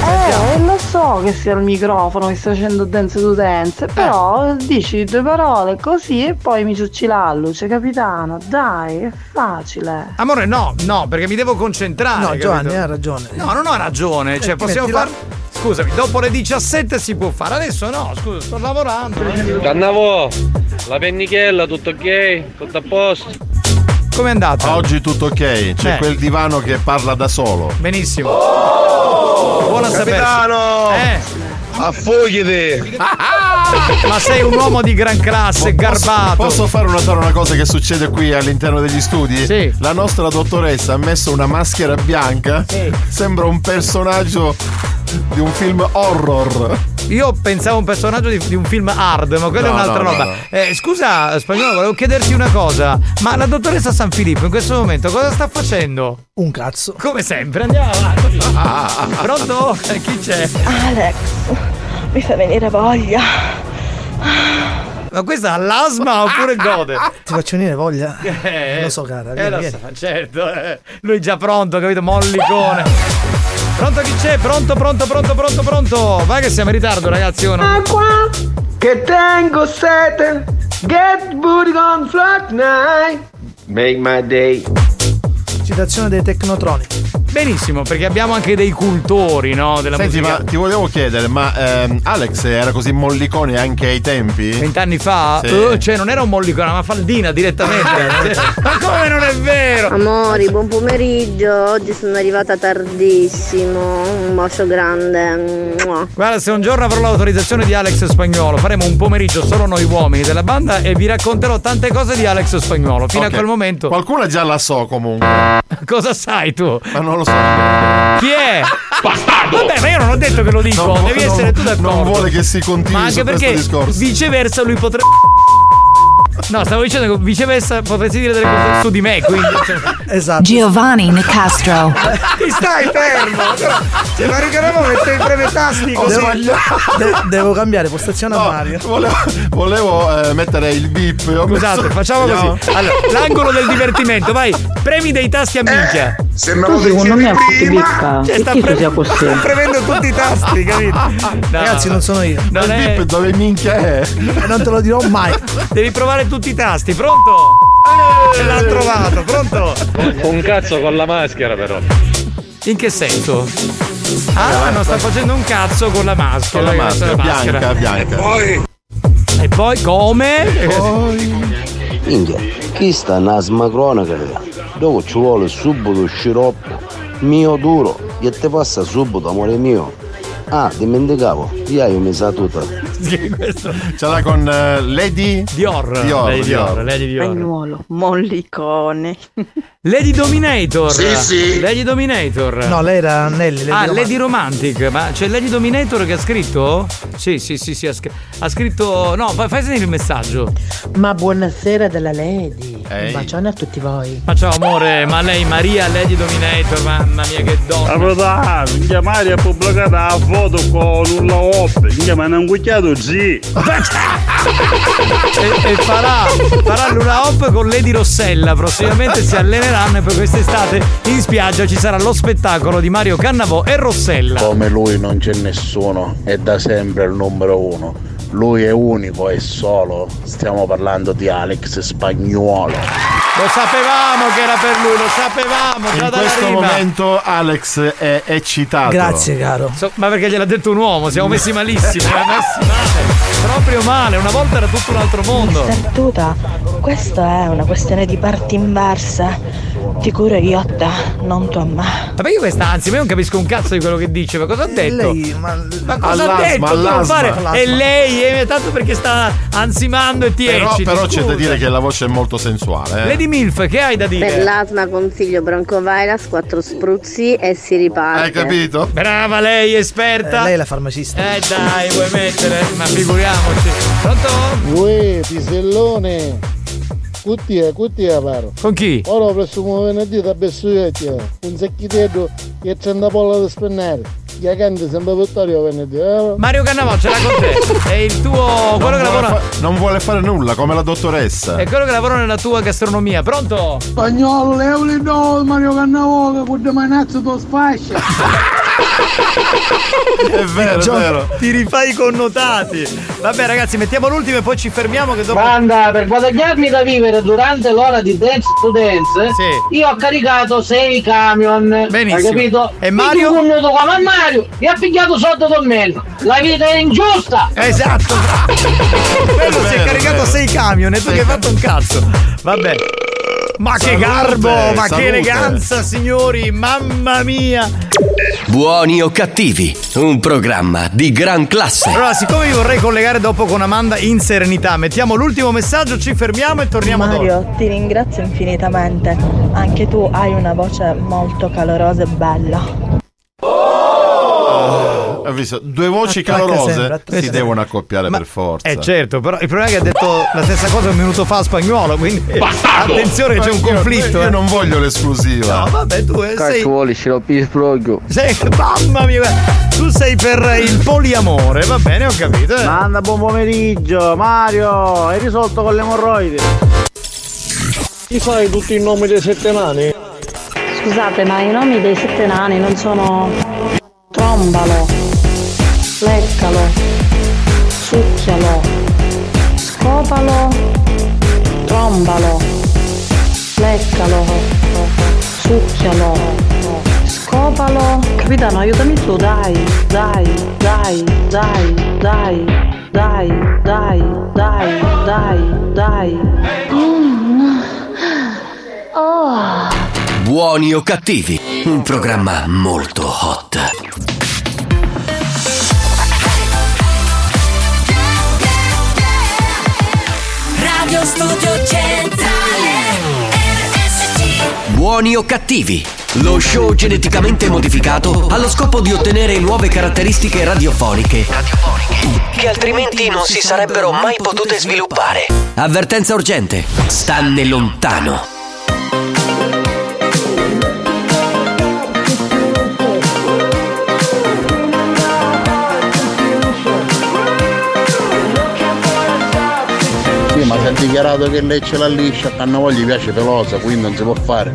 Eh, lo so che sia il microfono che sta facendo dance to dance, però dici due parole così e poi mi ciucci l'alluce, capitano. Dai, è facile. Amore, no, no, perché mi devo concentrare. No, capito? Giovanni, hai ragione. No, non ho ragione. Cioè, Eh, possiamo fare. Scusami, dopo le 17 si può fare, adesso no, scusa, sto lavorando. Cannavo, la pennichella, tutto ok? Tutto a posto? Com'è andata? Oggi tutto ok, c'è Eh. quel divano che parla da solo. Benissimo. Buona Capitano! Eh. Affoghiti! Ma sei un uomo di gran classe, garbato. Posso fare notare una cosa che succede qui all'interno degli studi? Sì. La nostra dottoressa ha messo una maschera bianca. Sembra un personaggio di un film horror. Io pensavo a un personaggio di, di un film hard, ma quella No, è un'altra no, roba. no. Eh, scusa, spagnolo, volevo chiederti una cosa. Ma la dottoressa San Filippo in questo momento cosa sta facendo? Un cazzo. Come sempre, andiamo avanti. Pronto? Eh, Chi c'è? Alex, mi fa venire voglia. Ma questa ha l'asma oppure gode? Ti faccio venire voglia? Eh, lo so, cara. Eh, Vieni, lo vieni. so, certo. eh. Lui già pronto, capito? Mollicone. Pronto chi c'è? Pronto, pronto, pronto, pronto, pronto. Vai che siamo in ritardo, ragazzi. o no? Acqua che tengo sete Get booty on flat night Make my day Citazione dei Technotronic. Benissimo, perché abbiamo anche dei cultori, no? Della Senti, musica. ma ti volevo chiedere, ma ehm, Alex era così mollicone anche ai tempi? Vent'anni fa? Sì. Eh, cioè, non era un mollicone, ma faldina direttamente. ma come non è vero? Amori, buon pomeriggio. Oggi sono arrivata tardissimo. Un bacio grande. Mua. Guarda, se un giorno avrò l'autorizzazione di Alex Spagnuolo, faremo un pomeriggio solo noi uomini della banda e vi racconterò tante cose di Alex Spagnuolo. Fino Ok. a quel momento. Qualcuna già la so comunque. Cosa sai tu? Ma non lo so. Chi è? Bastardo! Vabbè, ma io non ho detto che lo dico, Non- devi non- essere tu d'accordo. Non vuole che si continui Ma anche perché discorso. viceversa lui potrebbe. No, stavo dicendo che viceversa potresti dire delle cose su di me, quindi. Esatto. Giovanni Nicastro. Ti stai fermo! Però, Se Mario Cannavò mette i premi tasti così. Devo, de- devo cambiare postazione a Mario. Volevo, volevo, eh, mettere il beep. ho Scusate, messo- facciamo Andiamo. così. Allora, l'angolo del divertimento, vai, premi dei tasti a minchia. Tu secondo me ti bicca. Cioè, sta pre- sia sta premendo tutti i tasti, capito? Ragazzi, non sono io. Non il è- beep dove minchia è? E non te lo dirò mai. Devi provare tutti i tasti, pronto? Ce l'ha trovato, pronto? Un cazzo con la maschera però. In che senso? Ah, no, sta facendo un cazzo con la maschera. Con la questa è maschera, bianca, bianca. Poi E poi come? Minchia, chi sta una smacrona che Dove ci vuole subito sciroppo mio duro che ti passa subito amore mio Ah, dimenticavo, io hai messa tutta Ce l'ha con eh, Lady Dior. Dior, Lady Dior, Dior. Lady Dior. Spagnuolo, mollicone. Lady Dominator. Sì, sì. Lady Dominator. No, lei era Nelly. Lady ah, Romantic. Lady Romantic, ma c'è Lady Dominator che ha scritto? Sì, sì, sì, sì, ha, scr- ha scritto. No, fai, sentire il messaggio. Ma buonasera della Lady. Ehi. Un bacione a tutti voi. Ma ciao amore, ma lei Maria Lady Dominator, mamma mia che donna. Minchia Mario ha pubblicato la foto con un laop, minchia ma non cucchiato sì. e, e farà, farà l'una hop con Lady Rossella. Prossimamente si alleneranno e poi quest'estate in spiaggia ci sarà lo spettacolo di Mario Cannavò e Rossella. Come lui non c'è nessuno, è da sempre il numero uno. Lui è unico e solo. Stiamo parlando di Alex Spagnuolo. Lo sapevamo che era per lui, lo sapevamo già In dalla questo rima. momento Alex è eccitato. Grazie, caro. So- ma perché gliel'ha detto un uomo, siamo messi malissimo, siamo messi male, proprio male, una volta era tutto un altro mondo. Mister Tuta, questa è una questione di parti inverse. Ti curo iotta, non tua mamma. Ma perché questa ansia? Ma io non capisco un cazzo di quello che dice, ma cosa ha detto? Lei, ma, Ma cosa ha All'asma, detto? All'asma. fare- All'asma. È lei, è tanto perché sta ansimando e ti Però, ecciti, però c'è da dire che la voce è molto sensuale. Eh? Lady Milf, che hai da Per dire? l'asma consiglio Broncovirus, quattro spruzzi e si riparte. Hai capito? Brava lei, esperta. Eh, lei è la farmacista. Eh dai, vuoi mettere? Ma figuriamoci. Pronto? Uè, pisellone! Cuttia, cuttia paro. Con chi? Ora prossimo venerdì da Bessuetti, un secchitetto che c'è una polla da spennare. Che canta sempre Vittorio venerdì, eh? Mario Cannavò, ce l'ha con te. È il tuo. quello non, che lavora. fa- non vuole fare nulla, come la dottoressa. È quello che lavora nella tua gastronomia. Pronto? Spagnolo, Leoli no, Mario Cannavò, che con manazzo tu sfascia. È vero, è Gio- vero. Ti rifai i connotati. Vabbè, ragazzi, mettiamo l'ultimo e poi ci fermiamo. Che dopo. Banda, per guadagnarmi da vivere durante l'ora di Dance to Dance, io ho caricato 6 camion. Benissimo. Hai capito? E Mario? Un minuto qua, ma Mario mi ha pigliato sotto con me. La vita è ingiusta! Esatto! Quello si è caricato vero. sei camion e tu che hai fatto un cazzo. Vabbè. Ma che Salute, garbo, ma che salute. eleganza, signori, mamma mia. Buoni o cattivi, un programma di gran classe. Allora, siccome mi vorrei collegare dopo con Amanda in serenità, mettiamo l'ultimo messaggio, ci fermiamo e torniamo dopo. Mario, ti ringrazio infinitamente. Anche tu hai una voce molto calorosa e bella. Hai visto? Due voci Attacca calorose sempre, si sempre. devono accoppiare per forza. Eh certo, però il problema è che ha detto la stessa cosa un minuto fa a spagnolo, quindi attenzione che c'è un Io- conflitto. Io eh. non voglio l'esclusiva. No, vabbè, tu eh, sei, vuole sciroppi sbrogio sei. Mamma mia, tu sei per il poliamore, va bene, ho capito. eh. Manda buon pomeriggio, Mario! Hai risolto con le emorroidi? Ti sai tutti i nomi dei sette nani? Scusate, ma i nomi dei sette nani non sono trombalo, leccalo, succhialo, scopalo, trombalo, leccalo, succhialo, scopalo. Capitano, aiutami tu, dai, dai, dai, dai, dai, dai, dai, dai, dai, dai. Mm. Oh. Buoni o cattivi, un programma molto hot. Studio Centrale RSC Buoni o cattivi? Lo show geneticamente modificato allo scopo di ottenere nuove caratteristiche radiofoniche che altrimenti non si sarebbero mai potute sviluppare. Avvertenza urgente. Stanne lontano. Dichiarato che lei ce l'ha liscia, a noi gli piace pelosa, quindi non si può fare.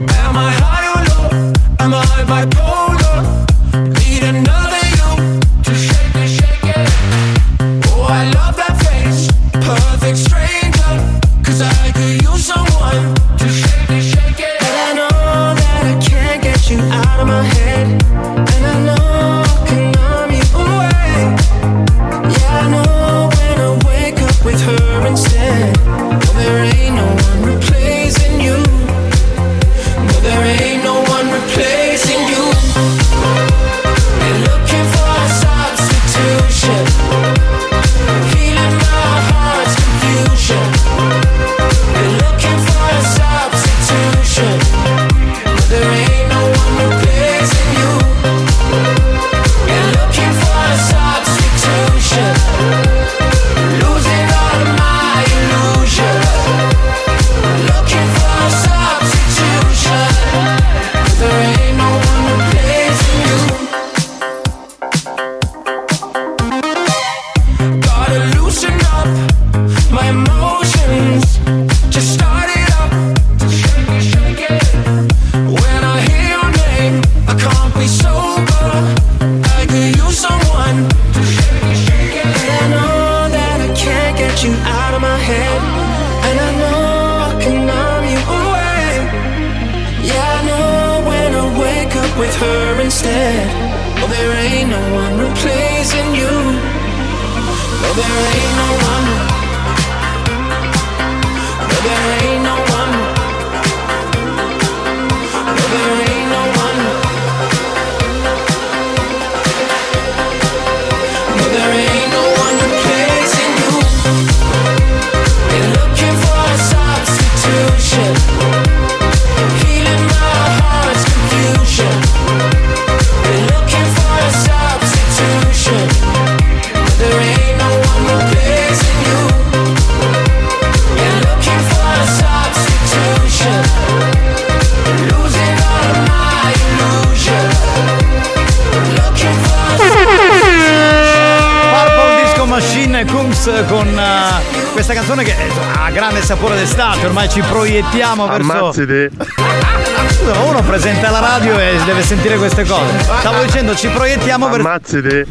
Ma uno presenta la radio e deve sentire queste cose. Stavo dicendo ci proiettiamo verso. Ammazziti.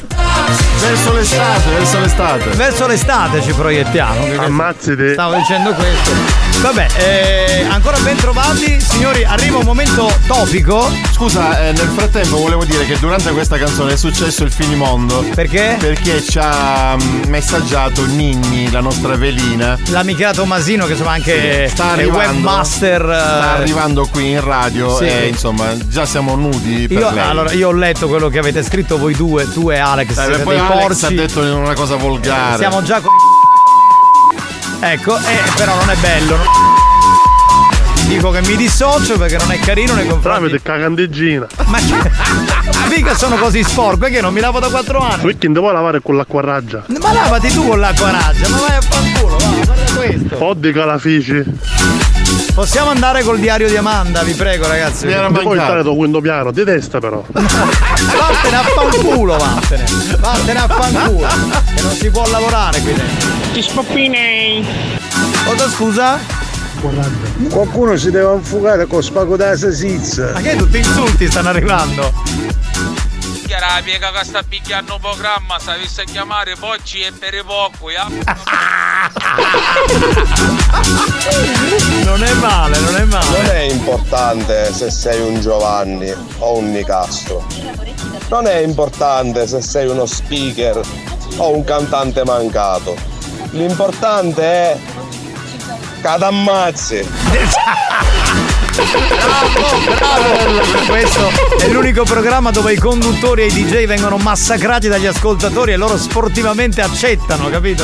Verso l'estate, verso l'estate. Verso l'estate ci proiettiamo. Ammazziti. Stavo dicendo questo. Vabbè, eh, ancora ben trovati, signori, arriva un momento topico. Scusa, eh, nel frattempo volevo dire che durante questa canzone è successo il finimondo. Perché? Perché ci ha mm, messaggiato Ninni, la nostra velina. L'amica Tomasino, che insomma anche Sta è arrivando, webmaster. Sta eh, arrivando qui in radio Sì. e insomma già siamo nudi per Io, lei. allora, io ho letto quello che avete scritto voi due, tu e Alex. Eh, siete poi Alex porci. ha detto una cosa volgare. Siamo già con. Ecco, eh, però non è bello. no? Dico che mi dissocio perché non è carino nei confronti. Tramite cagandeggina. Ma che- mica sono così sporco, è che non mi lavo da quattro anni. Perché non vuoi lavare con l'acqua raggia? Ma lavati tu con l'acqua raggia, ma vai a fanculo, va, guarda questo. Oddi calafici. Possiamo andare col diario di Amanda, vi prego ragazzi. Non puoi stare da quinto piano, di testa però. Vattene a fanculo, vattene. Vattene a fanculo. Che non si può lavorare qui dentro. Ti Cosa scusa? Qualcuno si deve infugare con spago da salsiccia. Ma che tutti insulti stanno arrivando? Chiara la piega che sta picchiando un programma, se avesse a chiamare Bocci e per poco, ya. Non è male, non è male. Non è importante se sei un Giovanni o un Nicastro. Non è importante se sei uno speaker o un cantante mancato. L'importante è che. Bravo, bravo! Questo è l'unico programma dove i conduttori e i DJ vengono massacrati dagli ascoltatori e loro sportivamente accettano, capito?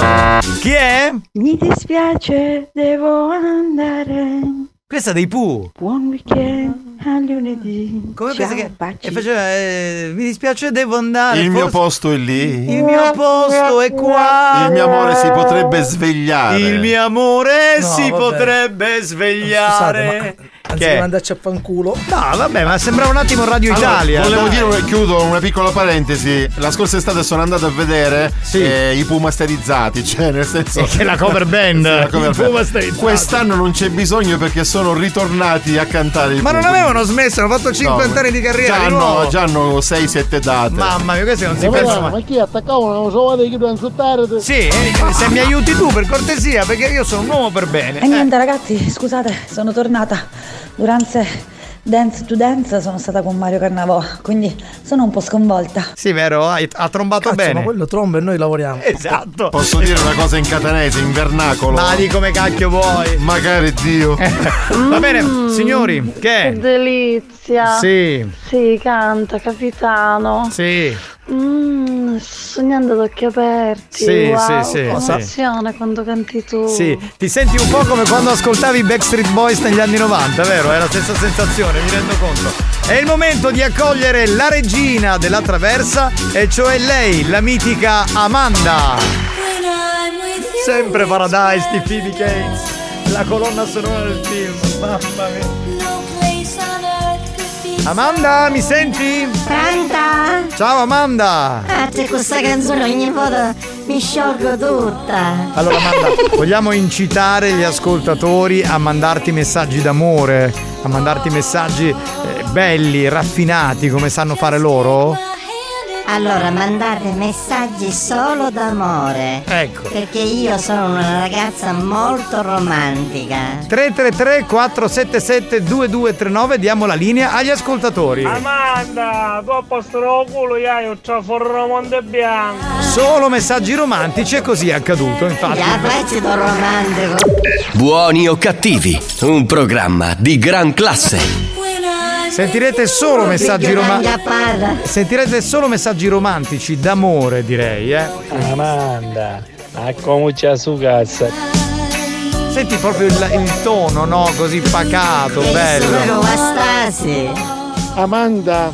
Chi è? Mi dispiace, devo andare. Questa dei Pooh. Buon weekend a lunedì. Come Ciao, pensi che baci. e faceva eh, mi dispiace devo andare. Il mio forse- posto è lì. Il mio posto è qua. Il mio amore si potrebbe svegliare. Il mio amore No, si vabbè. potrebbe svegliare. Anziché Che? mandarci a fanculo. No, vabbè, ma sembrava un attimo Radio Allora, Italia. volevo dai. dire, chiudo una piccola parentesi. La scorsa estate sono andato a vedere eh, i Pooh masterizzati, cioè nel senso. Che è la cover band. Sì, la cover band. Quest'anno non c'è bisogno perché sono ritornati a cantare i Ma non avevano smesso, hanno fatto 50 anni di carriera. Già di hanno, nuovo. già hanno 6-7 date. Mamma mia, questi non si pensano ma chi attaccava una sovata che devono insultare? Sì, eh, se mi aiuti tu per cortesia, perché io sono un uomo per bene. E niente ragazzi, scusate, sono tornata. Durante Dance to Dance sono stata con Mario Carnavò, quindi sono un po' sconvolta. Sì, vero? Ha trombato Cazzo, bene. ma quello tromba e noi lavoriamo. Esatto. Posso dire una cosa in catanese, in vernacolo? Ma di come cacchio vuoi. Magari Dio. Va bene, signori, che Che delizia. Sì. Sì, canta, capitano. Sì. Mm, sognando ad occhi aperti. Sì, wow, sì, sì, che sì. emozione quando canti tu. Sì, ti senti un po' come quando ascoltavi i Backstreet Boys negli anni 90, vero? È la stessa sensazione, mi rendo conto. È il momento di accogliere la regina della traversa, e cioè lei, la mitica Amanda. Sempre Paradise di Phoebe Gaines, la colonna sonora del film, mamma mia. Amanda, mi senti? Pronta? Ciao Amanda! Ah, c'è questa canzone ogni volta mi sciolgo tutta. Allora Amanda, vogliamo incitare gli ascoltatori a mandarti messaggi d'amore, a mandarti messaggi eh, belli, raffinati come sanno fare loro? Allora, mandate messaggi solo d'amore. Ecco. Perché io sono una ragazza molto romantica. 333 477 2239 diamo la linea agli ascoltatori. Amanda, tu a posto lo culo, io ho traforro monte bianco. Solo messaggi romantici e così è accaduto, infatti. La faccio da romantico. Buoni o cattivi, un programma di gran classe. Sentirete solo messaggi romantici. Sentirete solo messaggi romantici d'amore, direi, eh. Amanda, a come c'è su cazzo. Senti proprio il, il tono, no? Così pacato, bello. Amanda,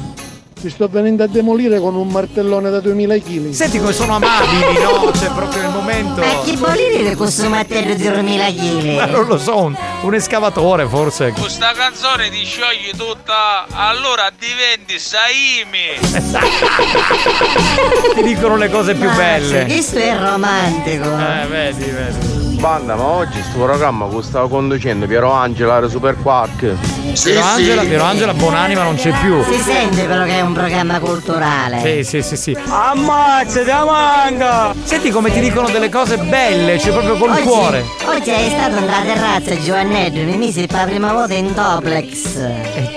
ti sto venendo a demolire con un martellone da 2000 kg. Senti come sono amabili, no? C'è proprio il momento. Ma chi vuol dire questo martello di 2000 Ma kg? non lo so, un, un escavatore forse. Questa canzone ti sciogli tutta, allora diventi Saimi. Ti dicono le cose più belle. Questo è romantico. Eh, vedi, vedi. Banda, ma oggi sto programma che stavo conducendo Piero Angela era Super Quark. Piero Angela, Piero Angela Buonanima non c'è più. Si sente però che è un programma culturale. Sì, sì, sì, sì. Ammazza, ti manca! Senti come ti dicono delle cose belle, cioè proprio col oggi, cuore. Oggi è stato nella terrazza Giovannetto, mi misi per la prima volta in doplex.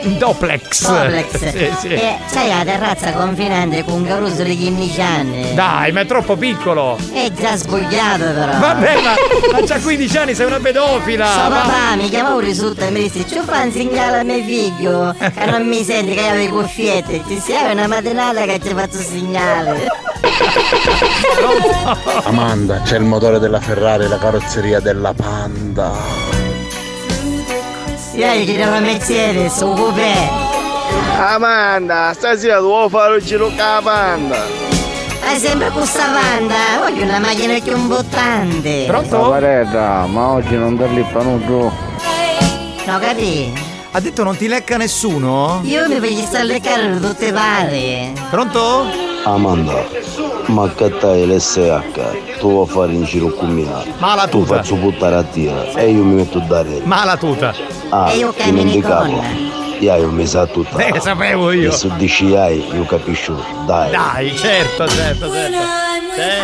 In doplex. Doplex. Sì, sì. E c'hai la terrazza confinante con un caruso di 15 anni. Dai, ma è troppo piccolo. È già sbugliato però. Vabbè, ma, ma c'ha 15 anni, sei una pedofila. Ma- papà mi chiamava risulta e mi disse ci fa un segnale a mio figlio che non mi senti che avevo le cuffiette ci sia una mattinata che ci ha fatto segnale Amanda, c'è il motore della Ferrari, la carrozzeria della Panda. io gli chiedevo a Mercedes un coupé Amanda, stasera devo fare il giro con la panda. Hai sempre questa panda voglio una macchina più imbottante Savaretta, ma oggi non darli panuto. no capì Ha detto non ti lecca nessuno? io mi voglio stare a leccare da tutte pare Pronto? Amanda, ma accattai l'SH, tu vuoi fare in giro con me. Ma la Tu tuta. faccio buttare a tira e io mi metto a dare. Ma la tuta. Ah, E io cammino dimenticavo. con. Io non mi sa tutta. Eh, sapevo io. E se dici ai, io capisco. Dai. Dai, certo, certo, certo.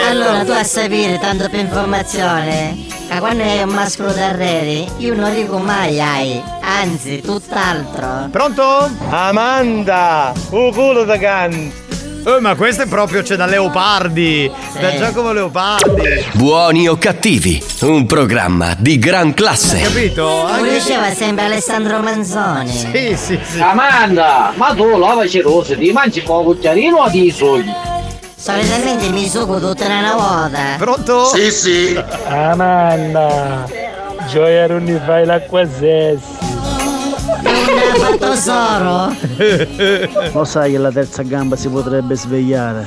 allora tu a sapere tanto per informazione che quando è un mascolo d'arreri io non dico mai ai anzi tutt'altro Pronto? Amanda, un culo da can. Eh, ma questo è proprio c'è da Leopardi. Da Giacomo Leopardi. Buoni o cattivi, un programma di gran classe. Capito? lo Anche... diceva sempre Alessandro Manzoni Sì, sì, sì. Amanda, ma tu lavaci rose, ti mangi un cucchiarino o ti sogni? solitamente mi sugo tutta una vuota Pronto? Sì, sì. Amanda, gioia non ne fai l'acqua sessi. Ha fatto soro? Lo sai che la terza gamba si potrebbe svegliare,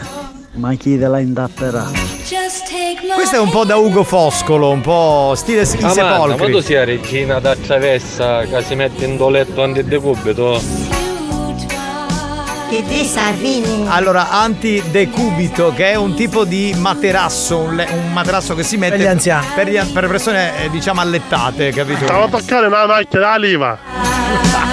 ma chi te la intapperà? Questo è un po' da Ugo Foscolo, un po' stile i Amanda, ma tu sepolcri. sei la regina da travessa che si mette in doletto antidecubito? Che ti sa fini? Allora, antidecubito, che è un tipo di materasso, un, le- un materasso che si mette Per gli anziani. Per, gli- per persone, eh, diciamo, allettate, capito? Stavo a toccare una macchina da lima.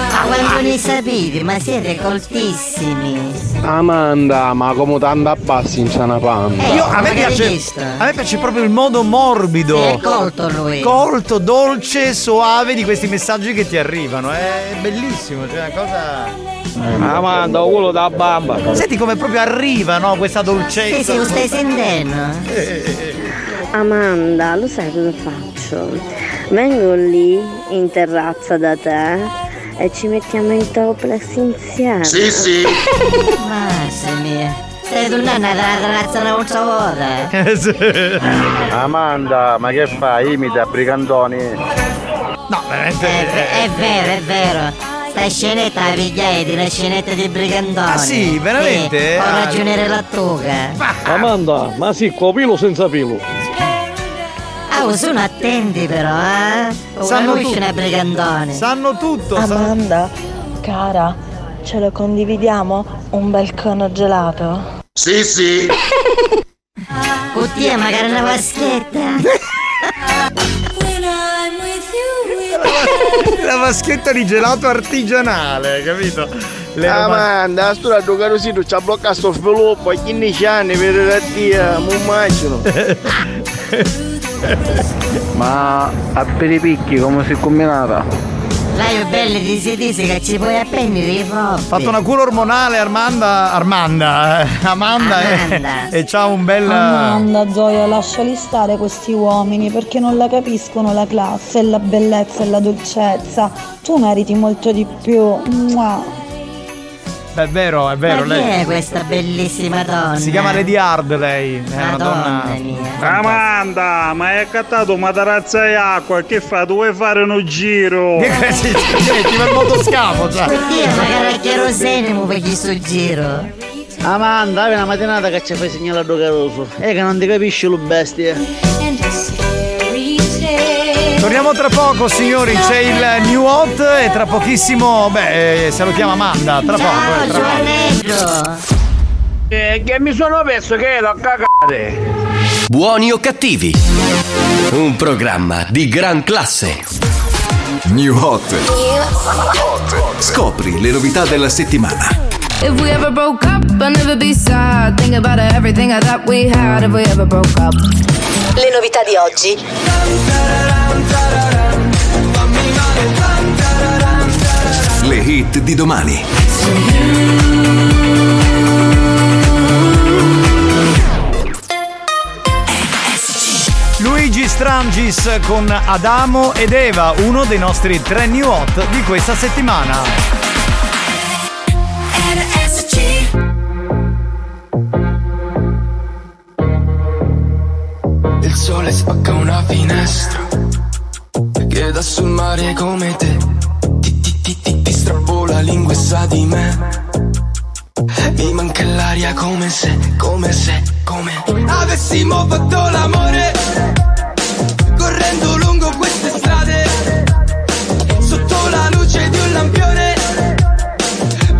Ma quando ne sapete? Ma siete coltissimi. Amanda, ma come tanto abbassi in sana panna? Io, a, me piace, a me piace proprio il modo morbido. Sì, è colto lui. Colto, dolce, soave di questi messaggi che ti arrivano. È bellissimo, cioè una cosa. Amanda, quello da bamba. Senti come proprio arriva, no? Questa dolcezza. Sì, sì, lo stai sentendo? Amanda, lo sai cosa faccio? Vengo lì in terrazza da te e ci mettiamo in toplex insieme. Mazza mia. Stai tornando alla terrazza un'altra volta? Amanda, ma che fai? Imita Brigantoni? No, veramente. È, è vero, è vero. Sta scenetta la pigliai di una scenetta di brigandoni. Ah, sì? Veramente? Sì, ho Ah. ragione Lattuga. Amanda, ma sì, con pilo o senza pilo? Ah, oh, sono attenti però, eh. Oh, Sanno tutto. una brigandone. Sanno tutto. Amanda, cara, ce lo condividiamo? Un bel cono gelato? Sì, sì. Cuttia, magari una vaschetta. La vaschetta di gelato artigianale, capito? Le Ah, Amanda, sto da giocare sito ci ha bloccato sto sviluppo a 15 anni per la tia, mi immagino. ma a per i picchi come si è combinata? Lei è bella di si dice che ci puoi appendere i propri. fatto una cura ormonale Armanda Armanda eh, Amanda, Amanda. E, e c'ha un bel Amanda, Zoya, lasciali stare questi uomini perché non la capiscono la classe, la bellezza e la dolcezza. Tu meriti molto di più. Mua. Beh, è vero, è vero Ma chi lei è questa bellissima donna? si chiama Lady Hard lei è una Madonna donna mia. Amanda, ma hai accattato una tarazza di acqua, che fa? Tu vuoi fare uno giro? Sì, sì, sì, ti va il motoscafo cioè. Cuttia, magari a cherosene mi fai sto giro. Amanda, hai una mattinata che ci fai segnalare caroso. E che non ti capisci lo bestia. Torniamo tra poco signori c'è il New Hot e tra pochissimo beh eh, salutiamo Amanda tra poco eh, tra poco. Eh, che mi sono perso che ero a cagare. Buoni o cattivi? Un programma di gran classe. New Hot. Scopri le novità della settimana. If we ever broke up, I'd never be sad. Think about everything I thought we had if we ever broke up. Le novità di oggi. Hit di domani. Luigi Strangis con Adamo ed Eva uno dei nostri tre New Hot di questa settimana Il sole spacca una finestra che dà sul mare come te. La lingua e sa di me. Mi manca l'aria come se, come se, come avessimo fatto l'amore. Correndo lungo queste strade, sotto la luce di un lampione.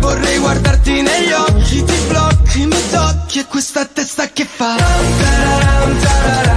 Vorrei guardarti negli occhi, ti blocchi, mi tocchi e questa testa che fa.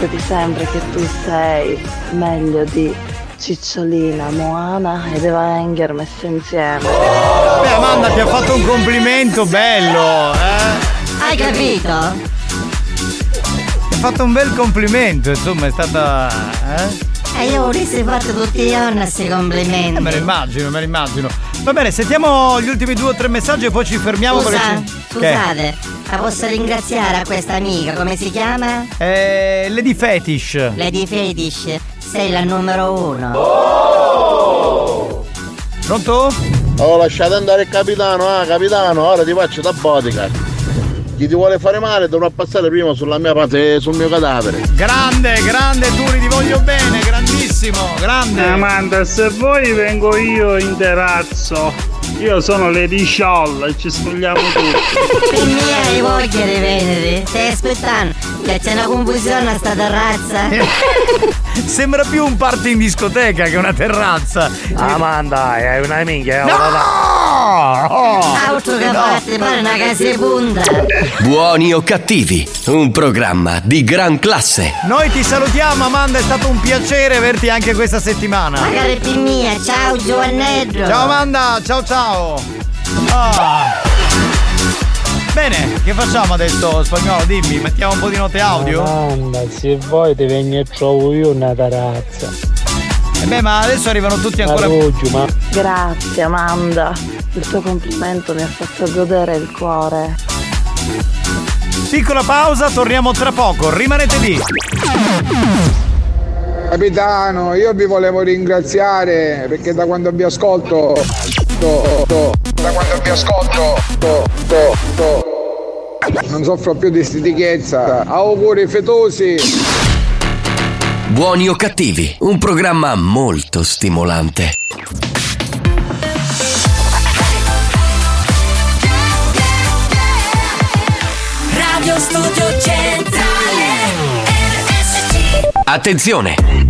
Ricordati sempre che tu sei meglio di Cicciolina, Moana ed Eva Enger messe insieme. Beh, Amanda ti ha fatto un complimento bello, eh? Hai capito? Ti ha fatto un bel complimento, insomma, è stata. eh? E io vorrei fatto tutti i giorni questi complimenti. Eh, me lo immagino, me lo immagino. Va bene, sentiamo gli ultimi due o tre messaggi e poi ci fermiamo Scusa, perché ci. scusate, la posso ringraziare a questa amica, come si chiama? Eh, Lady Fetish. Lady Fetish, sei la numero uno. Pronto? Oh, lasciate andare il capitano, ah, capitano, ora ti faccio da bodyguard. Chi ti vuole fare male dovrà passare prima sulla mia parte, sul mio cadavere. Grande, grande Turi, ti voglio bene, grandissimo, grande. Amanda, se vuoi vengo io in terrazzo. Io sono Lady Scholl e ci spogliamo tutti. Mia hai voglia di vedere, stai aspettando, che c'è una confusione a sta terrazza. Sembra più un party in discoteca che una terrazza. Amanda, hai una minchia, No! Altro che parte, pare una casa di punta. Buoni o cattivi, un programma di gran classe. Noi ti salutiamo Amanda, è stato un piacere averti anche questa settimana. Magari per mia, ciao Giovannello. Ciao Amanda, ciao ciao. Ah. Bene, che facciamo adesso spagnolo? Dimmi, mettiamo un po' di note audio? Amanda, se vuoi ti vengo e trovo io una tarazza. Eh beh, ma adesso arrivano tutti ancora. Maruggio, ma Grazie Amanda, il tuo complimento mi ha fatto godere il cuore. Piccola pausa, torniamo tra poco, rimanete lì. Capitano, io vi volevo ringraziare perché da quando vi ascolto. to- to- da quando vi ascolto. to- to- to- non soffro più di stitichezza. Auguri fetosi. Buoni o cattivi, un programma molto stimolante. Radio Studio Centrale RSC Attenzione!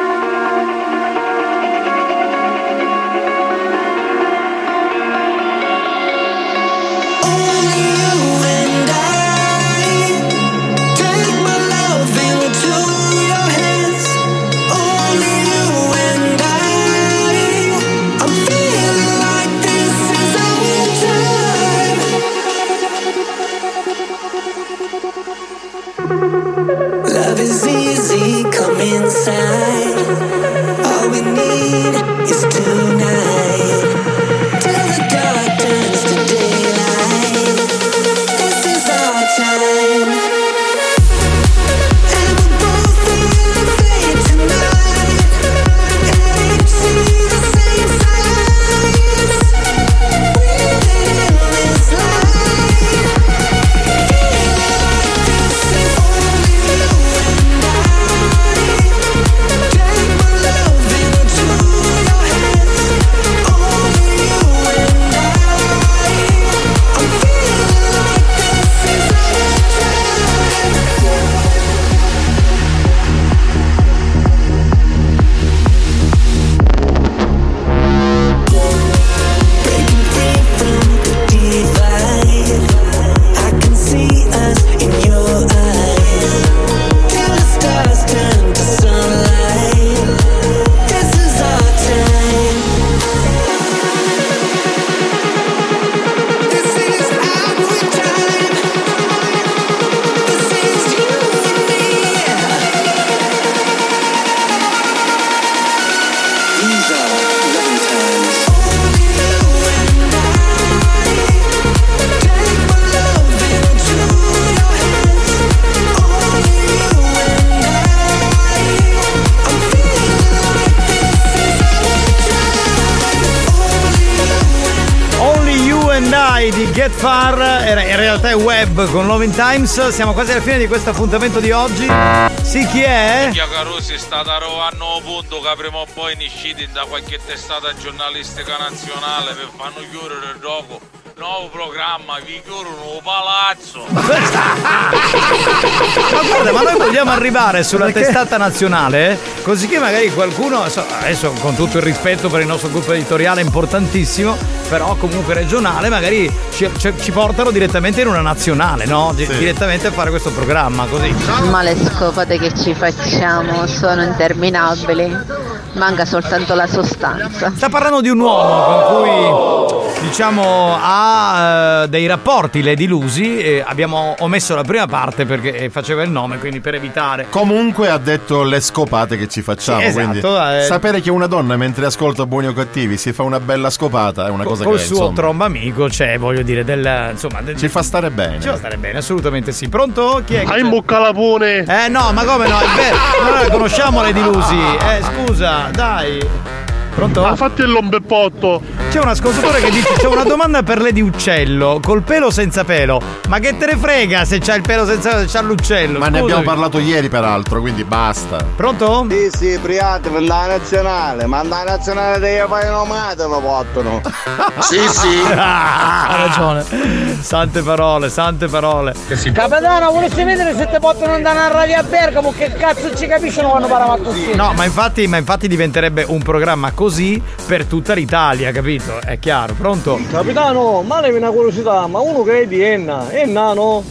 È web con Loving Times. Siamo quasi alla fine di questo appuntamento di oggi. Sì, chi è? Minchia Carusi sta da rovando punto che prima o poi ne usciti da qualche testata giornalistica nazionale per fanno chiudere il gioco. Nuovo programma, vi chiudono un palazzo. Ma guarda, ma noi vogliamo arrivare sulla testata nazionale, così che magari qualcuno, so- adesso con tutto il rispetto per il nostro gruppo editoriale importantissimo, però comunque regionale, magari ci, ci- ci portano direttamente in una nazionale, no? Di- Direttamente a fare questo programma, così. Ma le scopate che ci facciamo sono interminabili. Manca soltanto la sostanza. Sta parlando di un uomo con cui diciamo ha eh, dei rapporti Lady Lusi e abbiamo omesso la prima parte perché eh, faceva il nome, quindi per evitare. Comunque ha detto le scopate che ci facciamo. Sì, esatto, quindi eh. sapere che una donna mentre ascolta buoni o cattivi si fa una bella scopata è una cosa Col che suo insomma, tromba amico, cioè voglio dire, del, insomma, del- ci fa stare bene. Ci fa stare bene, assolutamente sì. Pronto? Chi è? Hai in bocca la pone! Eh no, ma come no? È vero. Noi conosciamo Lady Lusi. Eh scusa, dai. Pronto? Ha fatto il lombepotto! C'è un ascoltatore che dice: C'è una domanda per Lady Uccello. Col pelo senza pelo? Ma che te ne frega se c'ha il pelo senza pelo, se c'ha l'uccello? Ma ne Scusami. abbiamo parlato ieri peraltro, quindi basta. Pronto? Sì, sì, Priate, per la nazionale, ma la nazionale dei fai nomate lo portano. sì, sì. ha ragione. Sante parole, sante parole. Capitano, volessi vedere se ti portano andare a radio a Bergamo, che cazzo ci capiscono quando parliamo così? No, ma infatti, ma infatti diventerebbe un programma così per tutta l'Italia, capito? È chiaro, pronto? Capitano, ma levi una curiosità, ma uno che è di Enna, è nano?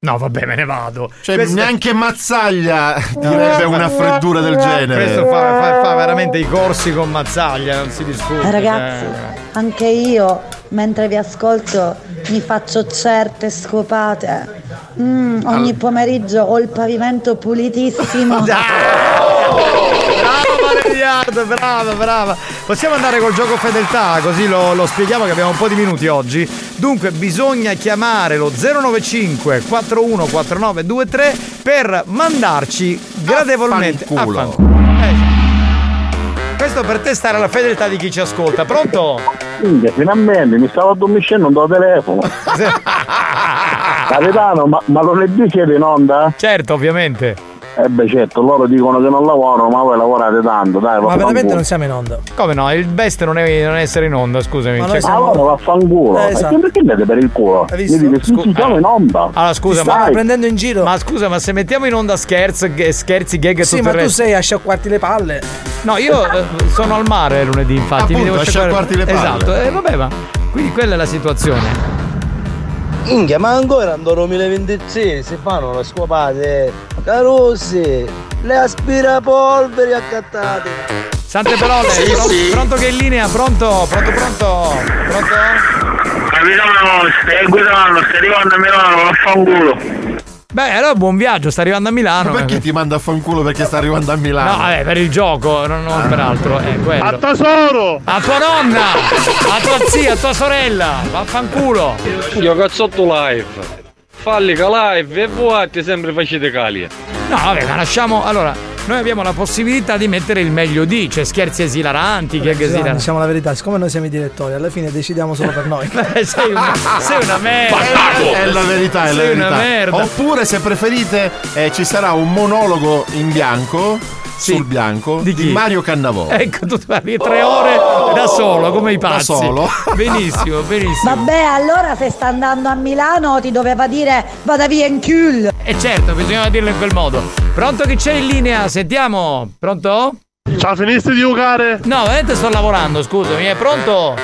No, vabbè, me ne vado. Cioè, Questo- neanche Mazzaglia direbbe una freddura del genere. Questo fa, fa- fa veramente i corsi con Mazzaglia, non si discute. Eh, ragazzi, Eh. anche io, mentre vi ascolto, mi faccio certe scopate. Mm, ogni pomeriggio ho il pavimento pulitissimo. Brava Lediardo, brava, brava. Possiamo andare col gioco fedeltà, così lo, lo spieghiamo che abbiamo un po' di minuti oggi. Dunque, bisogna chiamare lo 095 414923 per mandarci gradevolmente Affanculo. affanculo. Eh, Questo per testare la fedeltà di chi ci ascolta. Pronto? Minchia, finalmente mi stavo addormicendo da telefono. Capitano, ma, ma lunedì siete in onda? Certo, ovviamente. Eh beh certo, loro dicono che non lavorano, ma voi lavorate tanto, dai, Ma veramente non siamo in onda. Come no? Il best non è, non è essere in onda, scusami. Ma Cioè- siamo- Allora vaffanculo, Eh, ma esatto. perché andate per il culo? Hai visto? Mi dite, sì, siamo in onda. Allora scusa, Ti ma prendendo in giro. Ma scusa, ma se mettiamo in onda scherzi, scherzi gag e Sì, tutto ma il tu resto. sei a sciacquarti le palle. No, io eh, sono al mare lunedì, infatti. mi Appunto, devo a sciacquare- sciacquarti le palle. Esatto, eh, vabbè, ma quindi quella è la situazione. Minchia, ma ancora nel 2026 si fanno le scopate. Carossi, le aspirapolveri accattate. Sante parole, Sì, pronto, sì. pronto che è in linea? Pronto? Pronto, pronto? Pronto? Capitano, stai guidando, stai arrivando a Milano, vaffanculo. Beh, allora buon viaggio, sta arrivando a Milano. Ma perché ti manda a fanculo perché sta arrivando a Milano? No, vabbè, per il gioco, non, non per altro, è quello. A tesoro! A tua nonna, a tua zia, a tua sorella, vaffanculo. Io cazzotto live. Falli che live e voi ti sempre facete calie. No, vabbè, ma lasciamo. Allora, noi abbiamo la possibilità di mettere il meglio di, cioè scherzi esilaranti, gag Giovanni, esilaranti. diciamo la verità, siccome noi siamo i direttori, alla fine decidiamo solo per noi. sei, una, sei una merda. È la verità, è la Sei una verità. merda. Oppure, se preferite, eh, ci sarà un monologo in bianco. Sul bianco di, Mario Cannavò. Ecco, tu parli tre ore da solo, come i Da pazzi. solo. Benissimo, benissimo. Vabbè, allora se sta andando a Milano ti doveva dire vada via in cul. E certo, bisognava dirlo in quel modo. Pronto chi c'è in linea? Sentiamo. Pronto? Ciao, finiste di giocare? No, veramente sto lavorando, scusami, è pronto?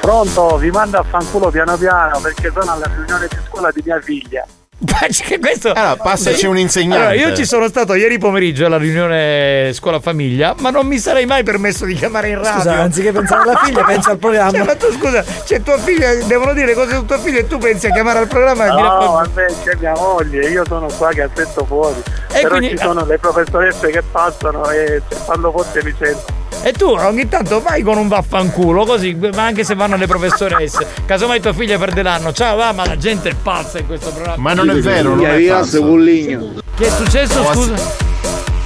Pronto, vi mando a fanculo piano piano perché sono alla riunione di scuola di mia figlia. Questo... Allora, passaci un insegnante. Allora, io ci sono stato ieri pomeriggio alla riunione scuola famiglia, ma non mi sarei mai permesso di chiamare in radio. Scusa, anziché pensare alla figlia, pensa al programma. Cioè, ma tu scusa, c'è tua figlia, devono dire cose su tua figlia e tu pensi a chiamare al programma e dire No, vabbè, c'è mia moglie, io sono qua che aspetto fuori. E Però quindi- ci sono le professoresse che passano e se fanno forte mi sento. E tu ogni tanto vai con un vaffanculo così, ma anche se vanno le professoresse. Casomai tua figlia perde l'anno. Ciao, va, ma la gente è pazza in questo programma. Ma non è vero, non è falso. Che è successo, scusa?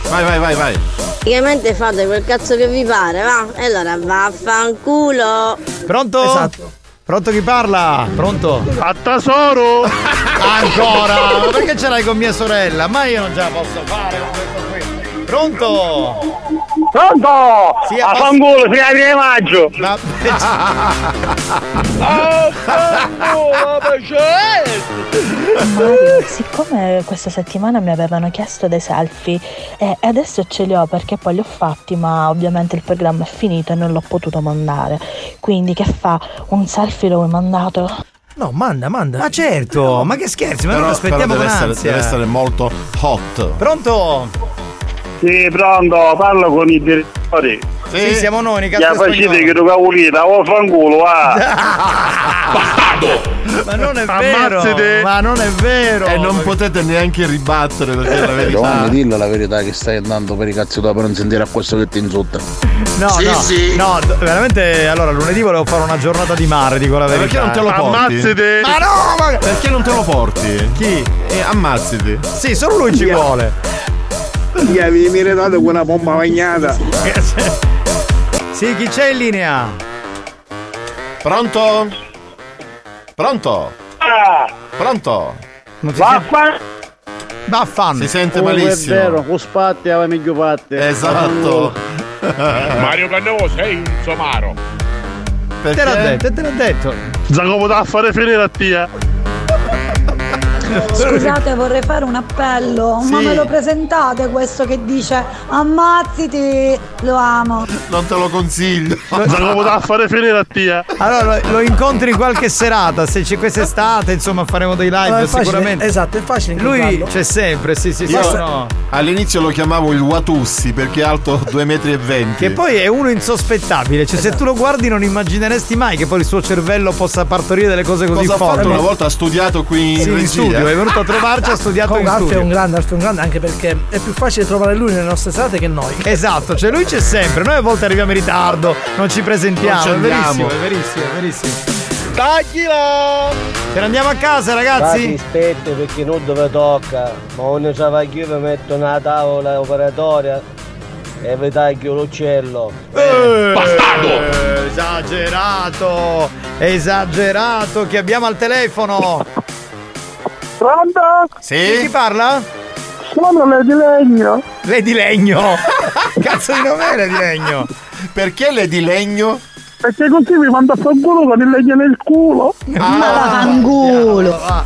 Vai, vai, vai, vai. Praticamente fate quel cazzo che vi pare, va? E allora vaffanculo. Pronto? Esatto. Pronto chi parla? Pronto? A tesoro! Ancora? Ma perché ce l'hai con mia sorella? Ma io non ce la posso fare con questo qui. Pronto? Pronto! Sì, a a fanculo, fino al 1 maggio! Ma... Mario, siccome questa settimana mi avevano chiesto dei selfie e adesso ce li ho perché poi li ho fatti, ma ovviamente il programma è finito e non l'ho potuto mandare. Quindi che fa? Un selfie l'ho mandato? No, manda, manda. Ma certo, ma che scherzi, ma Però, non aspettiamo però deve, con essere, ansia. deve essere molto hot. Pronto? Sì, pronto, parlo con i direttori. Sì, siamo noi, Ya cazzo facete che tu cavolita, o fanculo, ah! Ma non è vero, Ammazzate. ma non è vero. E non potete neanche ribattere perché è la verità. Giovanni, dillo la verità che stai andando per i cazzi tua per non sentire a questo che ti insulta. No, Sì, no, sì. no, veramente. Allora, lunedì volevo fare una giornata di mare, dico la Ma verità. perché non te lo porti? Ammazzate! Ma no, ma. Perché non te lo porti? Chi? E ammazziti. Sì, solo lui ci vuole. Gli avevi meritato con una pompa bagnata. Sì, chi c'è in linea? Pronto? Pronto? Ah! Pronto? Non si Vaffa- Baffan. Si sente Oh, malissimo. È vero, con spatti alla meglio fatte. Esatto. Mario Cannavo sei un somaro. Te l'ha detto, te l'ha detto. Giacomo da fare finire a tia. Scusate, vorrei fare un appello. Ma Sì. me lo presentate questo che dice ammazziti, lo amo. Non te lo consiglio. Giacomo da fare finire a tia. Allora, lo, lo incontri qualche serata, se c'è quest'estate, insomma, faremo dei live facile, sicuramente. Esatto, è facile Lui c'è sempre, sì, sì, sì. Io no. all'inizio lo chiamavo il Watussi perché è alto 2,20 metri. e venti. Che poi è uno insospettabile, cioè se tu lo guardi non immagineresti mai che poi il suo cervello possa partorire delle cose così Cosa ha fatto forti. una volta? Ha studiato qui in Sì, in regia. Studio, è venuto a trovarci, ha studiato in Comunque Alfio è studio. un grande, Alfio è un grande anche perché è più facile trovare lui nelle nostre serate che noi. Esatto, cioè lui c'è sempre, noi a volte arriviamo in ritardo, non ci presentiamo, Non ci è andiamo. verissimo, è verissimo, è verissimo. Taglila! Ce ne andiamo a casa ragazzi? aspetta perché non dove tocca, ma io mi metto una tavola operatoria e vi taglio l'uccello. Eh, Esagerato! Esagerato! Chi abbiamo al telefono? Pronto? Chi, chi parla? Sono le di legno. Lei di legno! Cazzo di nome era di legno? Perché le di legno? Perché così mi manda a fanculo con il legno nel culo. Fanculo. Ah,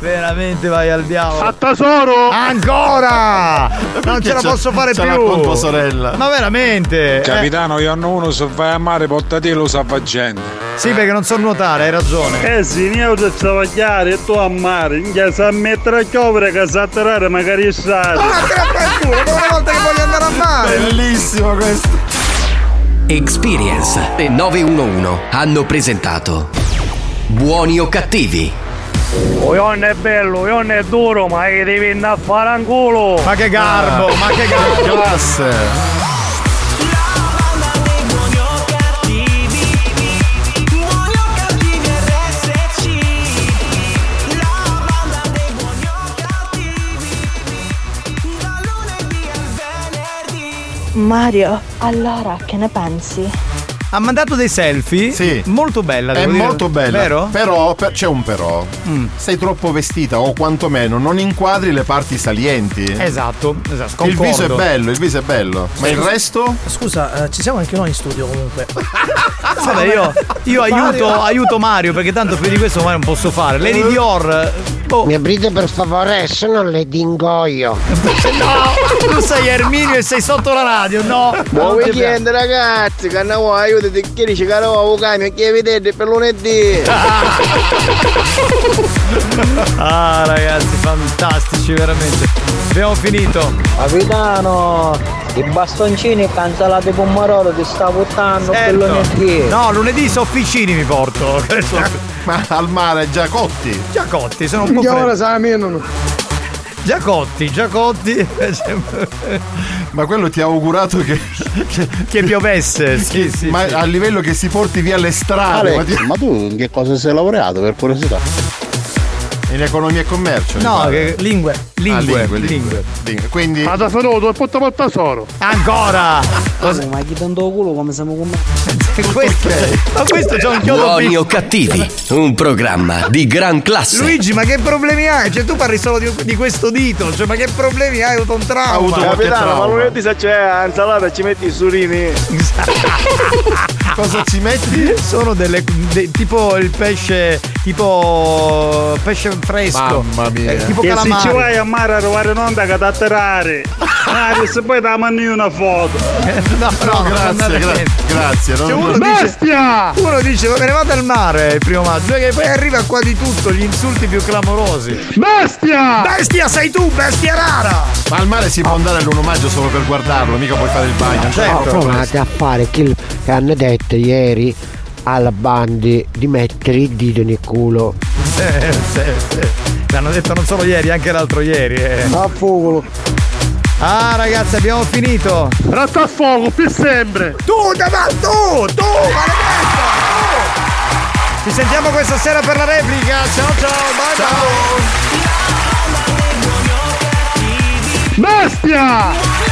veramente vai al diavolo. A tesoro! Ancora! Non ce la posso fare ce più! con tua sorella. Ma veramente! Eh, Capitano, io hanno uno se vai a mare, portati lo salvagente. sì, perché non so nuotare, hai ragione. Eh sì, io ti travagliare e tu a mare. Che sa mettere a piovere che sa atterrare magari stare. Ma che fanculo, come una volta che voglio andare a mare! Bellissimo questo. Experience e 911 hanno presentato Buoni o cattivi? O non è bello, io non è duro, ma che devi andare a fare un culo. Ma che garbo, ma che garbo! Classe. Mario, allora che ne pensi? Ha mandato dei selfie? Sì. Molto bella, È dire. molto bella. Vero? Però per- c'è un però. Mm. Sei troppo vestita o quantomeno non inquadri le parti salienti. Esatto, esatto. Il viso è bello, il viso è bello. Ma il resto? Scusa, eh, ci siamo anche noi in studio comunque. Vabbè, io, io aiuto, aiuto Mario perché tanto più di questo ormai non posso fare. Lady Dior. boh, Mi aprite per favore, se non le dingoio. no! Tu sei Erminio e sei sotto la radio, no! Buon weekend ragazzi, Cannavo aiutati che dice che avevo cambio, che vedete per lunedì. Ah ragazzi, fantastici veramente. Abbiamo finito. Capitano, i bastoncini cancellati pomodoro ti sta buttando per Certo. lunedì. No, lunedì sofficini mi porto. Ma al mare già cotti. Già cotti, sono un po' Che ora freddi. sa meno. Già cotti, già cotti. Ma quello ti ha augurato che. che piovesse, sì, sì. Ma sì. a livello che si porti via le strade. ma Ale, ti- ma tu in che cosa sei laureato per curiosità? In economia e commercio. No, che Lingue. Lingue, lingue, lingue. lingue. Quindi. Ma da fenuto e porta al tesoro. Ancora! Ma chi tanto culo come siamo con me? questo, ma questo c'è un chiodo Buoni o cattivi, un programma di gran classe. Luigi, ma che problemi hai? Cioè, tu parli solo di, di questo dito. Cioè, ma che problemi hai? Hai avuto un trauma. Capitano, ma lunedì se c'è insalata ci metti i surini. Cosa ci metti? Sono delle. de- tipo il pesce. Tipo. pesce fresco. Mamma mia. Eh, tipo che se ci vai a mare a trovare un'onda che ti atterrare. Ah, se poi ti mandi una foto. no, no, non grazie, gra- grazie. Cioè, non- uno, Bestia! dice, uno dice, me ne vado al mare il primo maggio, e che poi arriva qua di tutto, gli insulti più clamorosi. Bestia! Bestia sei tu, bestia rara! Ma al mare si può andare all'1 maggio solo per guardarlo, mica puoi fare il bagno. No, provate a fare che che hanno detto ieri alla bandi di mettere il dito nel culo. Sì, sì, sì. L'hanno detto non solo ieri, anche l'altro ieri. Eh. A fuoco. Ah ragazzi, abbiamo finito. Resta a fuoco, più sempre. Tu, ma tu, tu, maledetto! tu! Ci sentiamo questa sera per la replica. Ciao ciao, bye bye. Bestia!